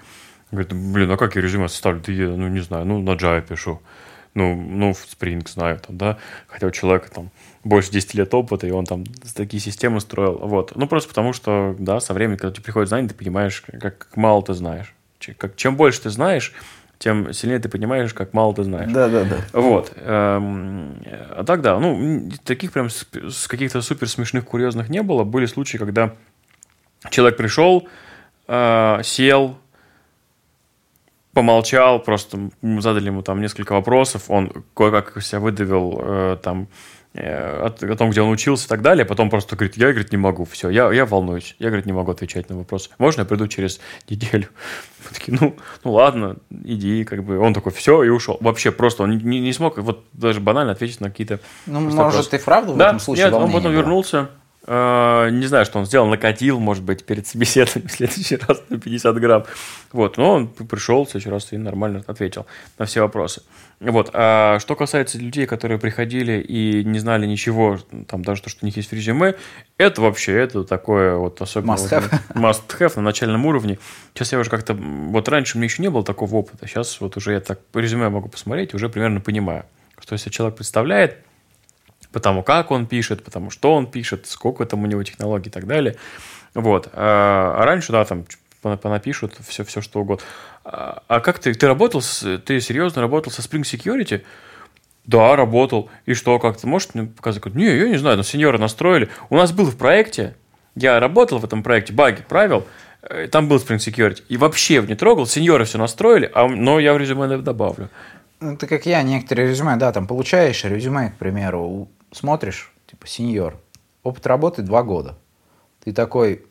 A: говорит, блин, а как я резюме составлю? Ты, ну, не знаю, ну, на Java пишу, ну, ну, в Spring знаю, там, да, хотя у человека там больше 10 лет опыта, и он там такие системы строил, вот. Ну, просто потому что, да, со временем, когда тебе приходит знание, ты понимаешь, как, как мало ты знаешь. Как, чем больше ты знаешь, тем сильнее ты понимаешь, как мало ты знаешь.
B: Да, да, да.
A: Вот. Эм, а так да, ну, таких прям с каких-то супер смешных, курьезных не было. Были случаи, когда человек пришел, э, сел, помолчал, просто задали ему там несколько вопросов, он кое-как себя выдавил э, там Э, о, о том, где он учился и так далее, потом просто говорит, я, говорит, не могу, все, я, я волнуюсь, я, говорит, не могу отвечать на вопросы. Можно я приду через неделю? Мы такие, ну, ну ладно, иди, как бы. Он такой, все, и ушел. Вообще просто он не, не смог вот даже банально ответить на какие-то
B: Ну, может, вопросы. ты правда в
A: да?
B: этом случае
A: Нет, он потом вернулся, не знаю, что он сделал, накатил, может быть, перед собеседованием в следующий раз на 50 грамм. Вот, но он пришел в следующий раз и нормально ответил на все вопросы. Вот. А что касается людей, которые приходили и не знали ничего, там даже то, что у них есть в резюме, это вообще, это такое вот особенно...
B: Must have.
A: Must have на начальном уровне. Сейчас я уже как-то... Вот раньше у меня еще не было такого опыта. Сейчас вот уже я так резюме могу посмотреть, уже примерно понимаю, что если человек представляет, потому как он пишет, потому что он пишет, сколько там у него технологий и так далее. Вот. А, а раньше, да, там понапишут все, все что угодно. А, а как ты, ты работал, ты серьезно работал со Spring Security? Да, работал. И что, как ты можешь мне показать? Не, я не знаю, но сеньоры настроили. У нас был в проекте, я работал в этом проекте, баги правил, э, там был Spring Security. И вообще не трогал, сеньоры все настроили, а, но я в резюме добавлю.
B: Ну, ты как я, некоторые резюме, да, там получаешь резюме, к примеру, смотришь, типа, сеньор, опыт работы два года. Ты такой,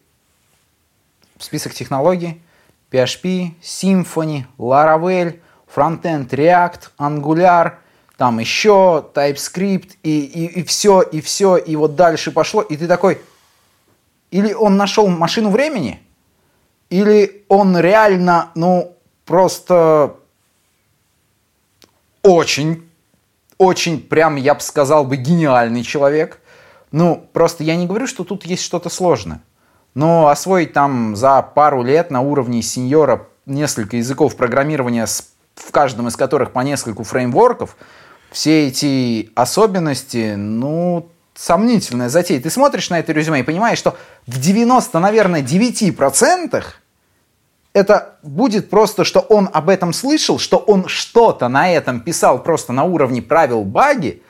B: список технологий, PHP, Symfony, Laravel, Frontend, React, Angular, там еще TypeScript, и, и, и все, и все, и вот дальше пошло, и ты такой, или он нашел машину времени, или он реально, ну, просто очень, очень, прям, я бы сказал бы, гениальный человек. Ну, просто я не говорю, что тут есть что-то сложное. Но освоить там за пару лет на уровне сеньора несколько языков программирования, в каждом из которых по нескольку фреймворков, все эти особенности, ну, сомнительная затея. Ты смотришь на это резюме и понимаешь, что в 90, наверное, 9% это будет просто, что он об этом слышал, что он что-то на этом писал просто на уровне правил баги,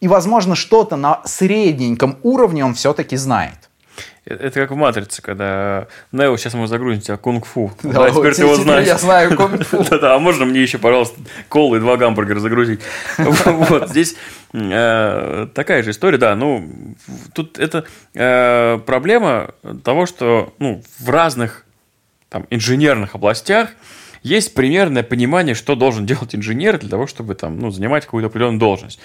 B: и, возможно, что-то на средненьком уровне он все-таки знает.
A: Это как в «Матрице», когда Нео, сейчас мы загрузим тебя кунг-фу.
B: Да, да теперь ты его знаешь. Я знаю кунг-фу.
A: Да-да, а можно мне еще, пожалуйста, колы и два гамбургера загрузить? Вот, здесь э, такая же история, да, ну, тут это э, проблема того, что ну, в разных там, инженерных областях есть примерное понимание, что должен делать инженер для того, чтобы там, ну, занимать какую-то определенную должность.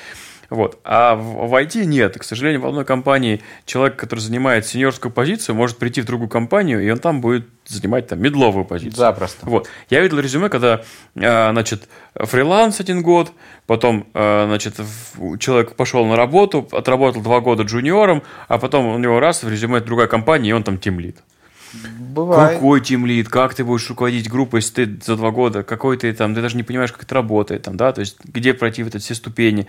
A: Вот. А в, IT нет. К сожалению, в одной компании человек, который занимает сеньорскую позицию, может прийти в другую компанию, и он там будет занимать там медловую позицию.
B: Запросто.
A: Вот. Я видел резюме, когда, а, значит, фриланс один год, потом, а, значит, человек пошел на работу, отработал два года джуниором, а потом у него раз в резюме другая компания, и он там тимлит.
B: Бывает.
A: Какой тимлит, как ты будешь руководить группой, если ты за два года, какой ты там, ты даже не понимаешь, как это работает, там, да, то есть где пройти вот эти все ступени.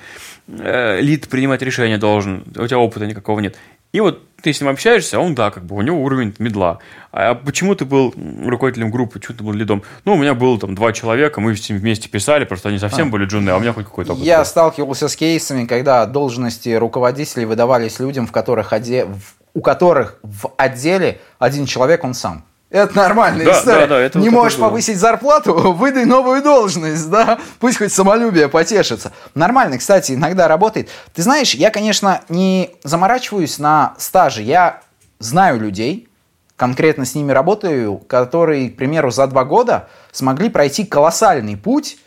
A: Э, лид принимать решения должен, у тебя опыта никакого нет. И вот ты с ним общаешься, а он, да, как бы, у него уровень медла. А почему ты был руководителем группы, почему ты был лидом? Ну, у меня было там два человека, мы с ним вместе писали, просто они совсем а. были джуны, а у меня хоть какой-то опыт.
B: Я был. сталкивался с кейсами, когда должности руководителей выдавались людям, в которых оде у которых в отделе один человек, он сам. Это нормальная да, история. Да, да, это не вот можешь повысить зарплату, выдай новую должность, да, пусть хоть самолюбие потешится. Нормально, кстати, иногда работает. Ты знаешь, я, конечно, не заморачиваюсь на стаже, я знаю людей, конкретно с ними работаю, которые, к примеру, за два года смогли пройти колоссальный путь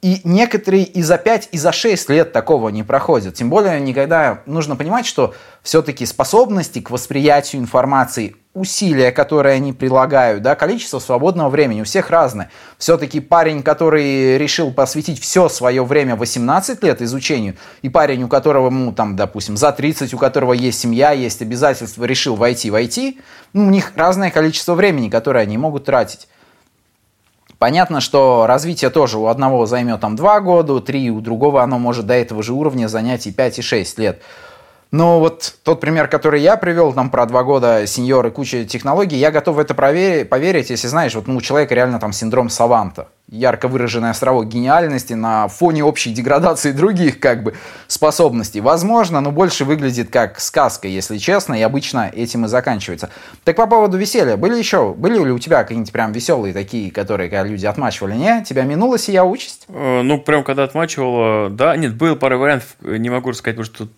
B: и некоторые и за 5, и за 6 лет такого не проходят. Тем более, никогда нужно понимать, что все-таки способности к восприятию информации, усилия, которые они прилагают, да, количество свободного времени у всех разное. Все-таки парень, который решил посвятить все свое время 18 лет изучению, и парень, у которого, ну, там, допустим, за 30, у которого есть семья, есть обязательства, решил войти войти, ну, у них разное количество времени, которое они могут тратить. Понятно, что развитие тоже у одного займет там 2 года, 3, у другого оно может до этого же уровня занять и 5, и 6 лет. Но вот тот пример, который я привел, там про два года сеньор и куча технологий, я готов в это проверить, поверить, если знаешь, вот ну, у человека реально там синдром Саванта. Ярко выраженный островок гениальности на фоне общей деградации других как бы способностей. Возможно, но больше выглядит как сказка, если честно, и обычно этим и заканчивается. Так по поводу веселья. Были еще, были ли у тебя какие-нибудь прям веселые такие, которые когда люди отмачивали? Не? Тебя минула сия участь?
A: Э, ну, прям когда отмачивал, да. Нет, был пара вариантов, не могу рассказать, потому что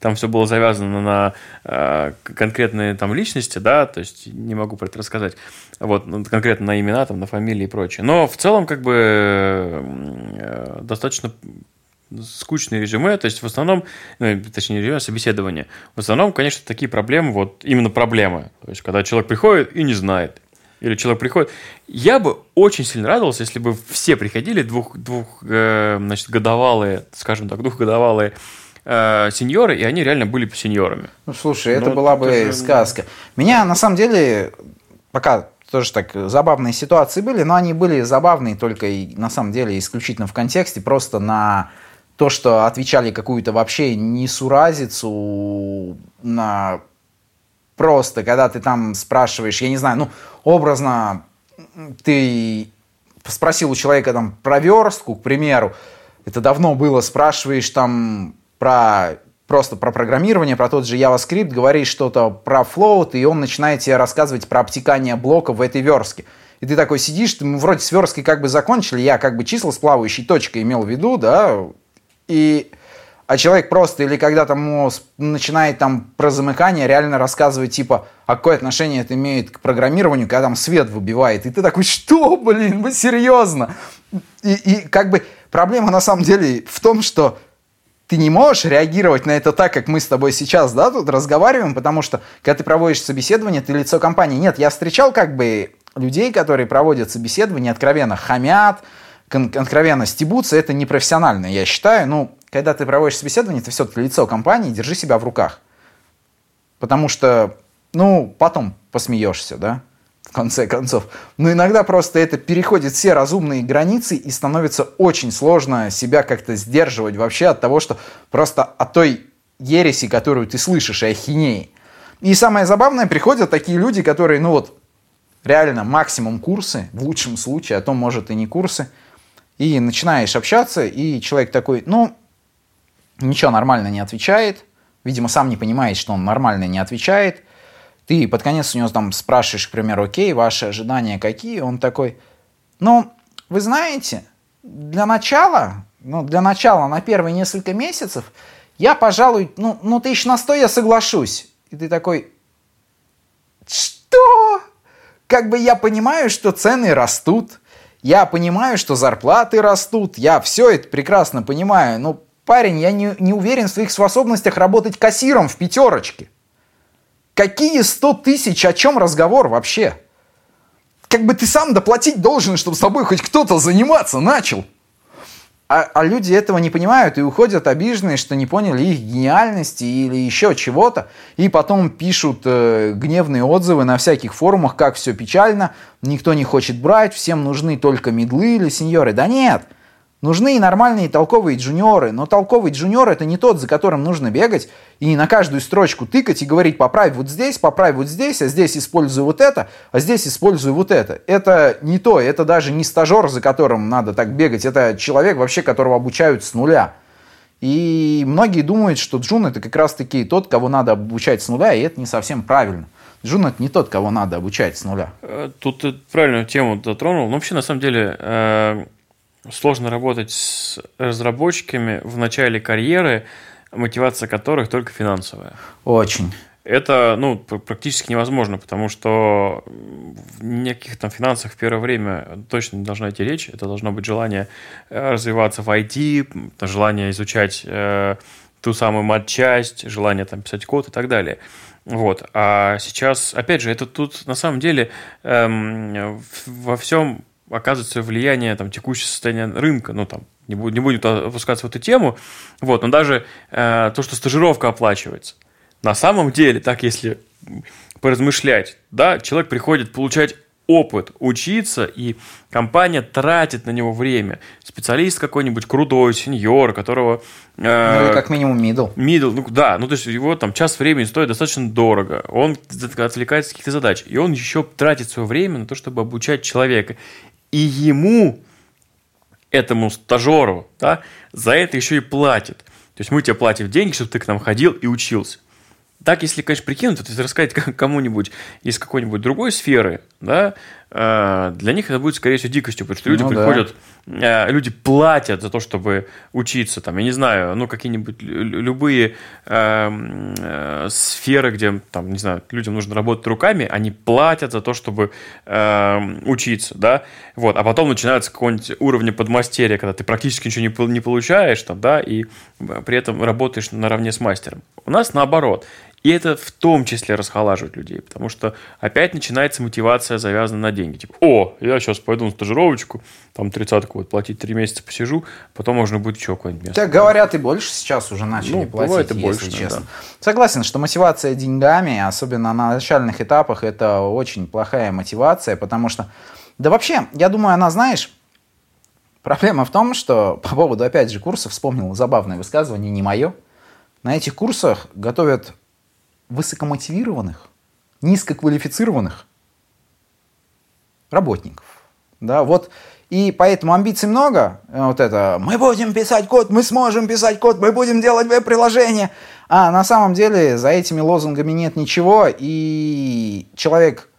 A: там все было завязано на э, конкретные там личности, да, то есть не могу про это рассказать, вот, ну, конкретно на имена, там, на фамилии и прочее. Но в целом, как бы, э, достаточно скучное резюме, то есть в основном, ну, точнее, резюме, а собеседование. В основном, конечно, такие проблемы, вот именно проблемы. То есть, когда человек приходит и не знает, или человек приходит. Я бы очень сильно радовался, если бы все приходили двух, двух э, значит, годовалые, скажем так, двухгодовалые э, сеньоры, и они реально были сеньорами.
B: Ну, слушай, это Но была бы же... сказка. Меня, на самом деле, пока тоже так забавные ситуации были, но они были забавные только и на самом деле исключительно в контексте, просто на то, что отвечали какую-то вообще несуразицу на просто, когда ты там спрашиваешь, я не знаю, ну, образно ты спросил у человека там про верстку, к примеру, это давно было, спрашиваешь там про просто про программирование, про тот же JavaScript, говоришь что-то про float, и он начинает тебе рассказывать про обтекание блоков в этой верстке. И ты такой сидишь, ты, мы вроде с версткой как бы закончили, я как бы числа с плавающей точкой имел в виду, да, и а человек просто, или когда там начинает там про замыкание реально рассказывать, типа, а какое отношение это имеет к программированию, когда там свет выбивает, и ты такой, что, блин, вы серьезно? И, и как бы проблема на самом деле в том, что ты не можешь реагировать на это так, как мы с тобой сейчас, да, тут разговариваем, потому что, когда ты проводишь собеседование, ты лицо компании. Нет, я встречал как бы людей, которые проводят собеседование, откровенно хамят, откровенно стебутся, это непрофессионально, я считаю. Ну, когда ты проводишь собеседование, ты все-таки лицо компании, держи себя в руках. Потому что, ну, потом посмеешься, да в конце концов. Но иногда просто это переходит все разумные границы и становится очень сложно себя как-то сдерживать вообще от того, что просто от той ереси, которую ты слышишь, и ахинеи. И самое забавное, приходят такие люди, которые, ну вот, реально максимум курсы, в лучшем случае, а то может и не курсы, и начинаешь общаться, и человек такой, ну, ничего нормально не отвечает, видимо, сам не понимает, что он нормально не отвечает, ты под конец у него там спрашиваешь, к примеру, окей, ваши ожидания какие? Он такой, ну, вы знаете, для начала, ну, для начала на первые несколько месяцев я, пожалуй, ну, ну тысяч на сто я соглашусь. И ты такой, что? Как бы я понимаю, что цены растут, я понимаю, что зарплаты растут, я все это прекрасно понимаю, но, парень, я не, не уверен в своих способностях работать кассиром в пятерочке. Какие 100 тысяч? О чем разговор вообще? Как бы ты сам доплатить должен, чтобы с тобой хоть кто-то заниматься начал. А, а люди этого не понимают и уходят обиженные, что не поняли их гениальности или еще чего-то. И потом пишут э, гневные отзывы на всяких форумах, как все печально, никто не хочет брать, всем нужны только медлы или сеньоры. Да нет, Нужны и нормальные толковые джуниоры, но толковый джуниор это не тот, за которым нужно бегать и на каждую строчку тыкать и говорить поправь вот здесь, поправь вот здесь, а здесь использую вот это, а здесь использую вот это. Это не то, это даже не стажер, за которым надо так бегать, это человек вообще, которого обучают с нуля. И многие думают, что джун это как раз таки тот, кого надо обучать с нуля, и это не совсем правильно. Джун это не тот, кого надо обучать с нуля.
A: Э, тут ты правильную тему затронул. Но вообще, на самом деле, э, сложно работать с разработчиками в начале карьеры, мотивация которых только финансовая.
B: Очень.
A: это ну, практически невозможно, потому что в никаких там финансах в первое время точно не должна идти речь. Это должно быть желание э, развиваться в IT, желание изучать э, ту самую матчасть, желание там писать код и так далее. Вот. А сейчас, опять же, это тут на самом деле эм, во всем оказывается влияние там, текущего состояния рынка, ну там не, будет, не будем опускаться в эту тему, вот, но даже э, то, что стажировка оплачивается – на самом деле, так если поразмышлять, да, человек приходит получать опыт, учиться, и компания тратит на него время. Специалист какой-нибудь крутой, сеньор, которого...
B: Э, ну, и как минимум middle.
A: Middle, ну да, ну то есть его там час времени стоит достаточно дорого, он отвлекается от каких-то задач, и он еще тратит свое время на то, чтобы обучать человека. И ему, этому стажеру, да, за это еще и платят. То есть мы тебе платим деньги, чтобы ты к нам ходил и учился. Так, если, конечно, прикинуть, то есть рассказать кому-нибудь из какой-нибудь другой сферы, да, для них это будет, скорее всего, дикостью, потому что люди ну, приходят, да. Э, люди платят за то, чтобы учиться, там, я не знаю, ну, какие-нибудь любые э, э, сферы, где, там, не знаю, людям нужно работать руками, они платят за то, чтобы э, учиться, да, вот, а потом начинается какой-нибудь уровень подмастерья, когда ты практически ничего не, не получаешь, там, да, и при этом работаешь наравне с мастером. У нас наоборот – и это в том числе расхолаживает людей, потому что опять начинается мотивация завязана на деньги. Типа, о, я сейчас пойду на стажировочку, там тридцатку вот платить три месяца посижу, потом можно будет еще какое-нибудь место.
B: Так говорят и больше сейчас уже начали ну, платить, и если больше, честно. Да. Согласен, что мотивация деньгами, особенно на начальных этапах, это очень плохая мотивация, потому что, да вообще, я думаю, она, знаешь, проблема в том, что по поводу, опять же, курсов, вспомнил забавное высказывание, не мое, на этих курсах готовят высокомотивированных, низкоквалифицированных работников. Да, вот и поэтому амбиций много. Вот это мы будем писать код, мы сможем писать код, мы будем делать веб-приложение. А на самом деле за этими лозунгами нет ничего, и человек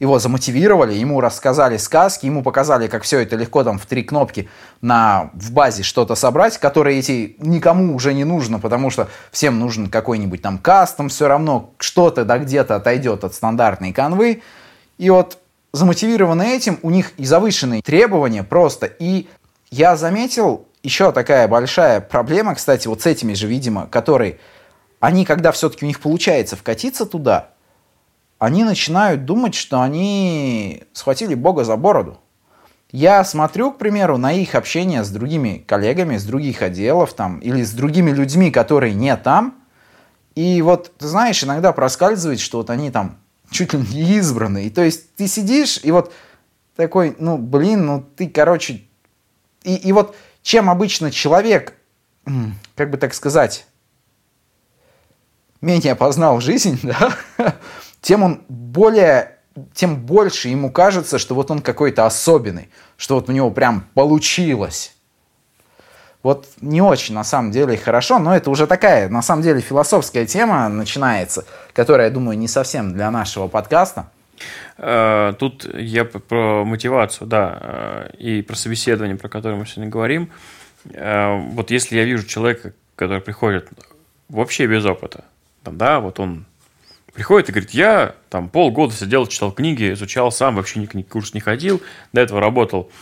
B: его замотивировали, ему рассказали сказки, ему показали, как все это легко там в три кнопки на, в базе что-то собрать, которые эти никому уже не нужно, потому что всем нужен какой-нибудь там кастом, все равно что-то да где-то отойдет от стандартной канвы. И вот замотивированы этим, у них и завышенные требования просто. И я заметил еще такая большая проблема, кстати, вот с этими же, видимо, которые они, когда все-таки у них получается вкатиться туда, они начинают думать, что они схватили Бога за бороду. Я смотрю, к примеру, на их общение с другими коллегами, с других отделов там, или с другими людьми, которые не там. И вот, ты знаешь, иногда проскальзывает, что вот они там чуть ли не избранные. И то есть ты сидишь и вот такой, ну, блин, ну ты, короче... И, и вот чем обычно человек, как бы так сказать, менее познал жизнь, да, тем он более, тем больше ему кажется, что вот он какой-то особенный, что вот у него прям получилось. Вот не очень, на самом деле, хорошо, но это уже такая, на самом деле, философская тема начинается, которая, я думаю, не совсем для нашего подкаста.
A: Э, тут я про мотивацию, да, э, и про собеседование, про которое мы сегодня говорим. Э, вот если я вижу человека, который приходит вообще без опыта, да, вот он приходит и говорит, я там полгода сидел, читал книги, изучал сам, вообще ни курс не ходил, до этого работал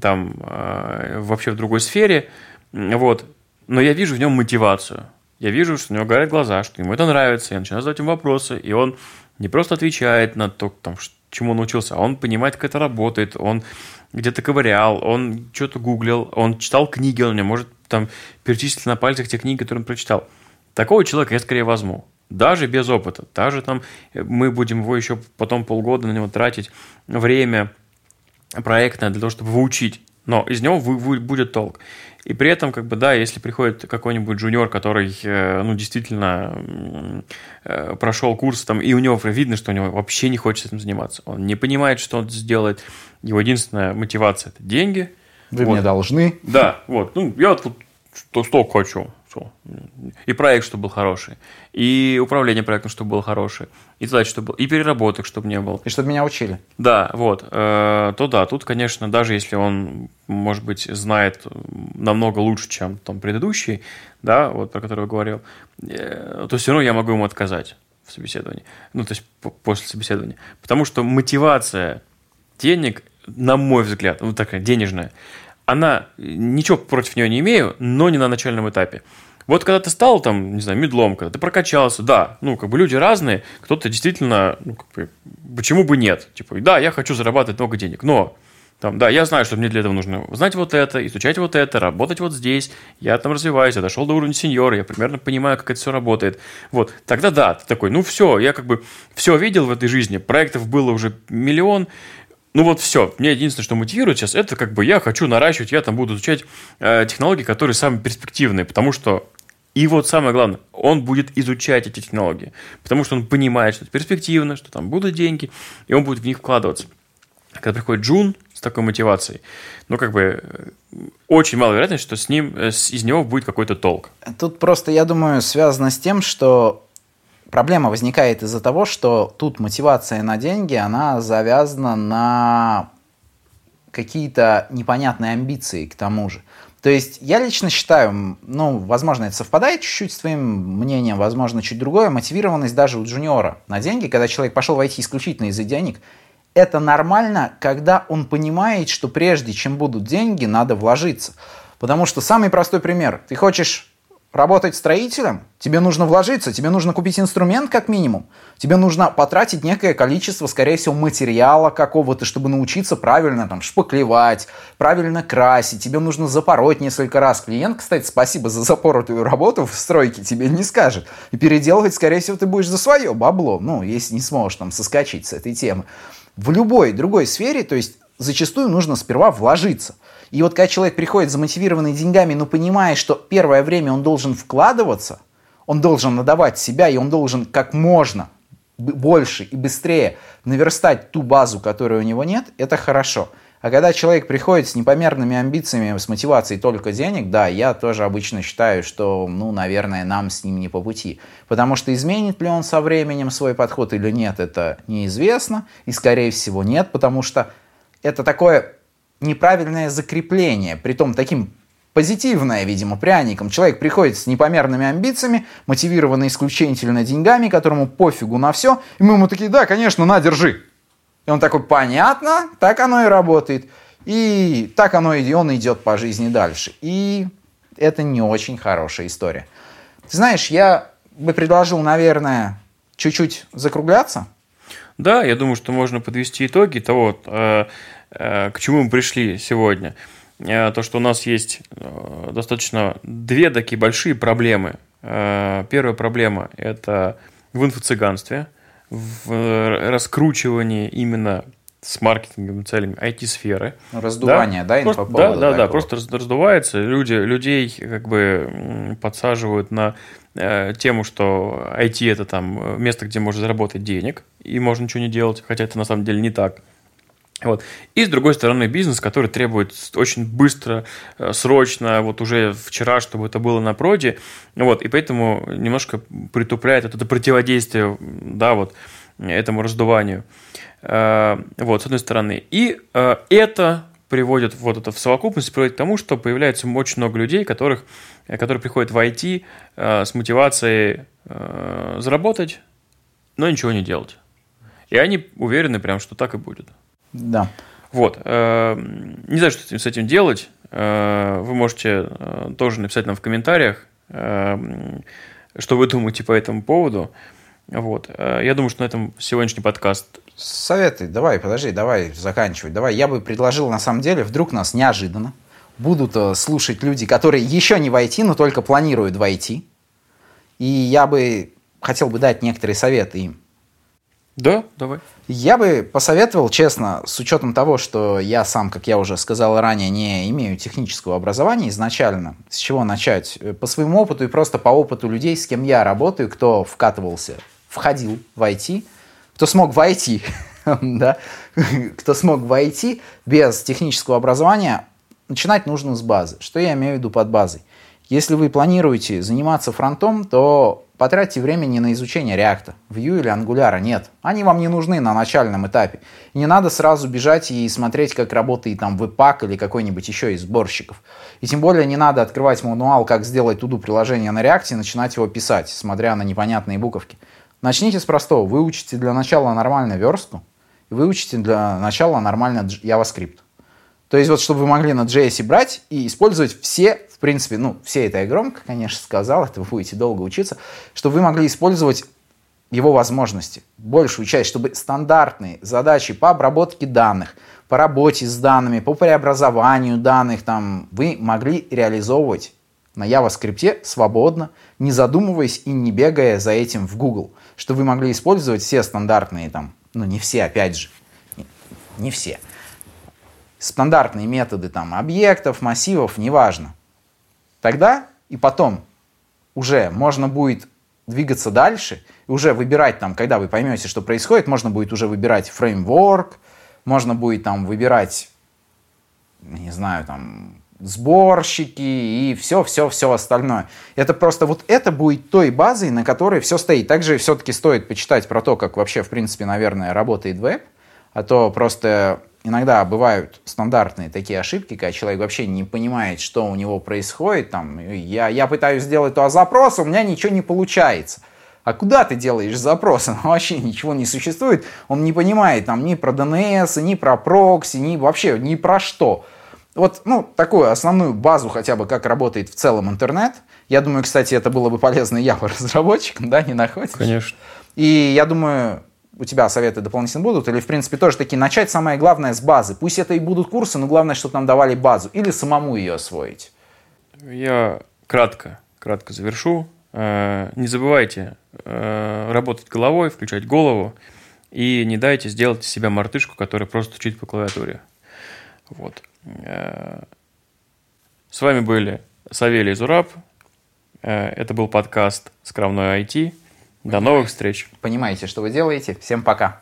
A: там э, вообще в другой сфере, вот, но я вижу в нем мотивацию, я вижу, что у него горят глаза, что ему это нравится, я начинаю задавать ему вопросы, и он не просто отвечает на то, там, чему он учился, а он понимает, как это работает, он где-то ковырял, он что-то гуглил, он читал книги, он мне может там перечислить на пальцах те книги, которые он прочитал. Такого человека я скорее возьму даже без опыта, даже там э, мы будем его еще потом полгода на него тратить время проектное для того, чтобы выучить, но из него вы, вы, будет толк. И при этом, как бы, да, если приходит какой-нибудь джуниор, который, э, ну, действительно э, прошел курс, там, и у него видно, что у него вообще не хочет этим заниматься. Он не понимает, что он сделает. Его единственная мотивация – это деньги.
B: Вы вот. мне должны.
A: Да, вот. Ну, я вот столько хочу что. И проект, чтобы был хороший, и управление проектом, чтобы было хорошее, и задача, чтобы было, и переработок, чтобы не было.
B: И чтобы меня учили.
A: Да, вот. Э, то да, тут, конечно, даже если он, может быть, знает намного лучше, чем там предыдущий, да, вот про который я говорил, э, то все равно я могу ему отказать. в собеседовании. Ну, то есть после собеседования. Потому что мотивация денег, на мой взгляд, ну, такая денежная, она, ничего против нее не имею, но не на начальном этапе. Вот когда ты стал там, не знаю, медлом, когда ты прокачался, да, ну, как бы люди разные, кто-то действительно, ну, как бы, почему бы нет? Типа, да, я хочу зарабатывать много денег, но там, да, я знаю, что мне для этого нужно знать вот это, изучать вот это, работать вот здесь, я там развиваюсь, я дошел до уровня сеньора, я примерно понимаю, как это все работает. Вот, тогда да, ты такой, ну все, я как бы все видел в этой жизни, проектов было уже миллион, ну вот все, мне единственное, что мотивирует сейчас, это как бы я хочу наращивать, я там буду изучать э, технологии, которые самые перспективные, потому что и вот самое главное, он будет изучать эти технологии, потому что он понимает, что это перспективно, что там будут деньги, и он будет в них вкладываться. Когда приходит Джун, с такой мотивацией, ну, как бы, э, очень мало вероятность, что с ним, э, из него будет какой-то толк.
B: Тут просто, я думаю, связано с тем, что проблема возникает из-за того, что тут мотивация на деньги, она завязана на какие-то непонятные амбиции к тому же. То есть я лично считаю, ну, возможно, это совпадает чуть-чуть с твоим мнением, возможно, чуть другое, мотивированность даже у джуниора на деньги, когда человек пошел войти исключительно из-за денег, это нормально, когда он понимает, что прежде чем будут деньги, надо вложиться. Потому что самый простой пример. Ты хочешь работать строителем, тебе нужно вложиться, тебе нужно купить инструмент как минимум, тебе нужно потратить некое количество, скорее всего, материала какого-то, чтобы научиться правильно там шпаклевать, правильно красить, тебе нужно запороть несколько раз. Клиент, кстати, спасибо за запоротую работу в стройке тебе не скажет. И переделывать, скорее всего, ты будешь за свое бабло, ну, если не сможешь там соскочить с этой темы. В любой другой сфере, то есть зачастую нужно сперва вложиться. И вот когда человек приходит замотивированный деньгами, но понимая, что первое время он должен вкладываться, он должен надавать себя, и он должен как можно больше и быстрее наверстать ту базу, которой у него нет, это хорошо. А когда человек приходит с непомерными амбициями, с мотивацией только денег, да, я тоже обычно считаю, что, ну, наверное, нам с ним не по пути. Потому что изменит ли он со временем свой подход или нет, это неизвестно. И, скорее всего, нет, потому что это такое неправильное закрепление, притом таким позитивное, видимо, пряником. Человек приходит с непомерными амбициями, мотивированный исключительно деньгами, которому пофигу на все, и мы ему такие, да, конечно, на, держи. И он такой, понятно, так оно и работает. И так оно и он идет по жизни дальше. И это не очень хорошая история. Ты знаешь, я бы предложил, наверное, чуть-чуть закругляться.
A: Да, я думаю, что можно подвести итоги того, э, к чему мы пришли сегодня. Э, то, что у нас есть достаточно две такие большие проблемы. Первая проблема – это в инфо-цыганстве – в раскручивании именно с маркетинговыми целями IT-сферы.
B: Раздувание, да,
A: да просто, Да, да, да, просто раздувается. Люди, людей как бы подсаживают на э, тему, что IT это там место, где можно заработать денег, и можно ничего не делать, хотя это на самом деле не так. Вот. И с другой стороны бизнес, который требует очень быстро, э, срочно, вот уже вчера, чтобы это было на проде. Вот. И поэтому немножко притупляет это противодействие да, вот, этому раздуванию. Э, вот, с одной стороны. И э, это приводит, вот это в совокупности приводит к тому, что появляется очень много людей, которых, которые приходят в IT с мотивацией заработать, но ничего не делать. И они уверены прям, что так и будет.
B: Да.
A: Вот. Э, не знаю, что с этим делать. Э, вы можете э, тоже написать нам в комментариях, что вы думаете по этому поводу. Вот. Я думаю, что на этом сегодняшний подкаст
B: Советы, давай, подожди, давай заканчивать. Давай, я бы предложил, на самом деле, вдруг нас неожиданно будут слушать люди, которые еще не войти, но только планируют войти. И я бы хотел бы дать некоторые советы им.
A: Да, давай.
B: Я бы посоветовал, честно, с учетом того, что я сам, как я уже сказал ранее, не имею технического образования изначально, с чего начать? По своему опыту и просто по опыту людей, с кем я работаю, кто вкатывался, входил в IT, кто смог войти, да, кто смог войти без технического образования, начинать нужно с базы. Что я имею в виду под базой? Если вы планируете заниматься фронтом, то потратьте времени на изучение React, Vue или Angular. Нет, они вам не нужны на начальном этапе. И не надо сразу бежать и смотреть, как работает там Webpack или какой-нибудь еще из сборщиков. И тем более не надо открывать мануал, как сделать туду приложение на React и начинать его писать, смотря на непонятные буковки. Начните с простого. Выучите для начала нормально верстку, и выучите для начала нормально JavaScript. То есть вот, чтобы вы могли на JS брать и использовать все, в принципе, ну, все это я громко, конечно, сказал, это вы будете долго учиться, чтобы вы могли использовать его возможности, большую часть, чтобы стандартные задачи по обработке данных, по работе с данными, по преобразованию данных, там, вы могли реализовывать на JavaScript свободно, не задумываясь и не бегая за этим в Google, что вы могли использовать все стандартные там, ну не все, опять же, не все, стандартные методы там объектов, массивов, неважно. Тогда и потом уже можно будет двигаться дальше и уже выбирать там, когда вы поймете, что происходит, можно будет уже выбирать фреймворк, можно будет там выбирать, не знаю, там сборщики и все-все-все остальное. Это просто вот это будет той базой, на которой все стоит. Также все-таки стоит почитать про то, как вообще, в принципе, наверное, работает веб, а то просто иногда бывают стандартные такие ошибки, когда человек вообще не понимает, что у него происходит. Там, я, я пытаюсь сделать то запрос, у меня ничего не получается. А куда ты делаешь запрос? вообще ничего не существует. Он не понимает там ни про DNS, ни про прокси, ни вообще ни про что. Вот, ну, такую основную базу хотя бы, как работает в целом интернет. Я думаю, кстати, это было бы полезно я по разработчикам, да, не находишь?
A: Конечно.
B: И я думаю, у тебя советы дополнительно будут, или, в принципе, тоже таки начать самое главное с базы. Пусть это и будут курсы, но главное, чтобы нам давали базу, или самому ее освоить.
A: Я кратко, кратко завершу. Э, не забывайте э, работать головой, включать голову, и не дайте сделать из себя мартышку, которая просто стучит по клавиатуре. Вот. Э, с вами были Савелий Зураб. Это был подкаст «Скромной IT». До новых встреч.
B: Понимаете, что вы делаете. Всем пока.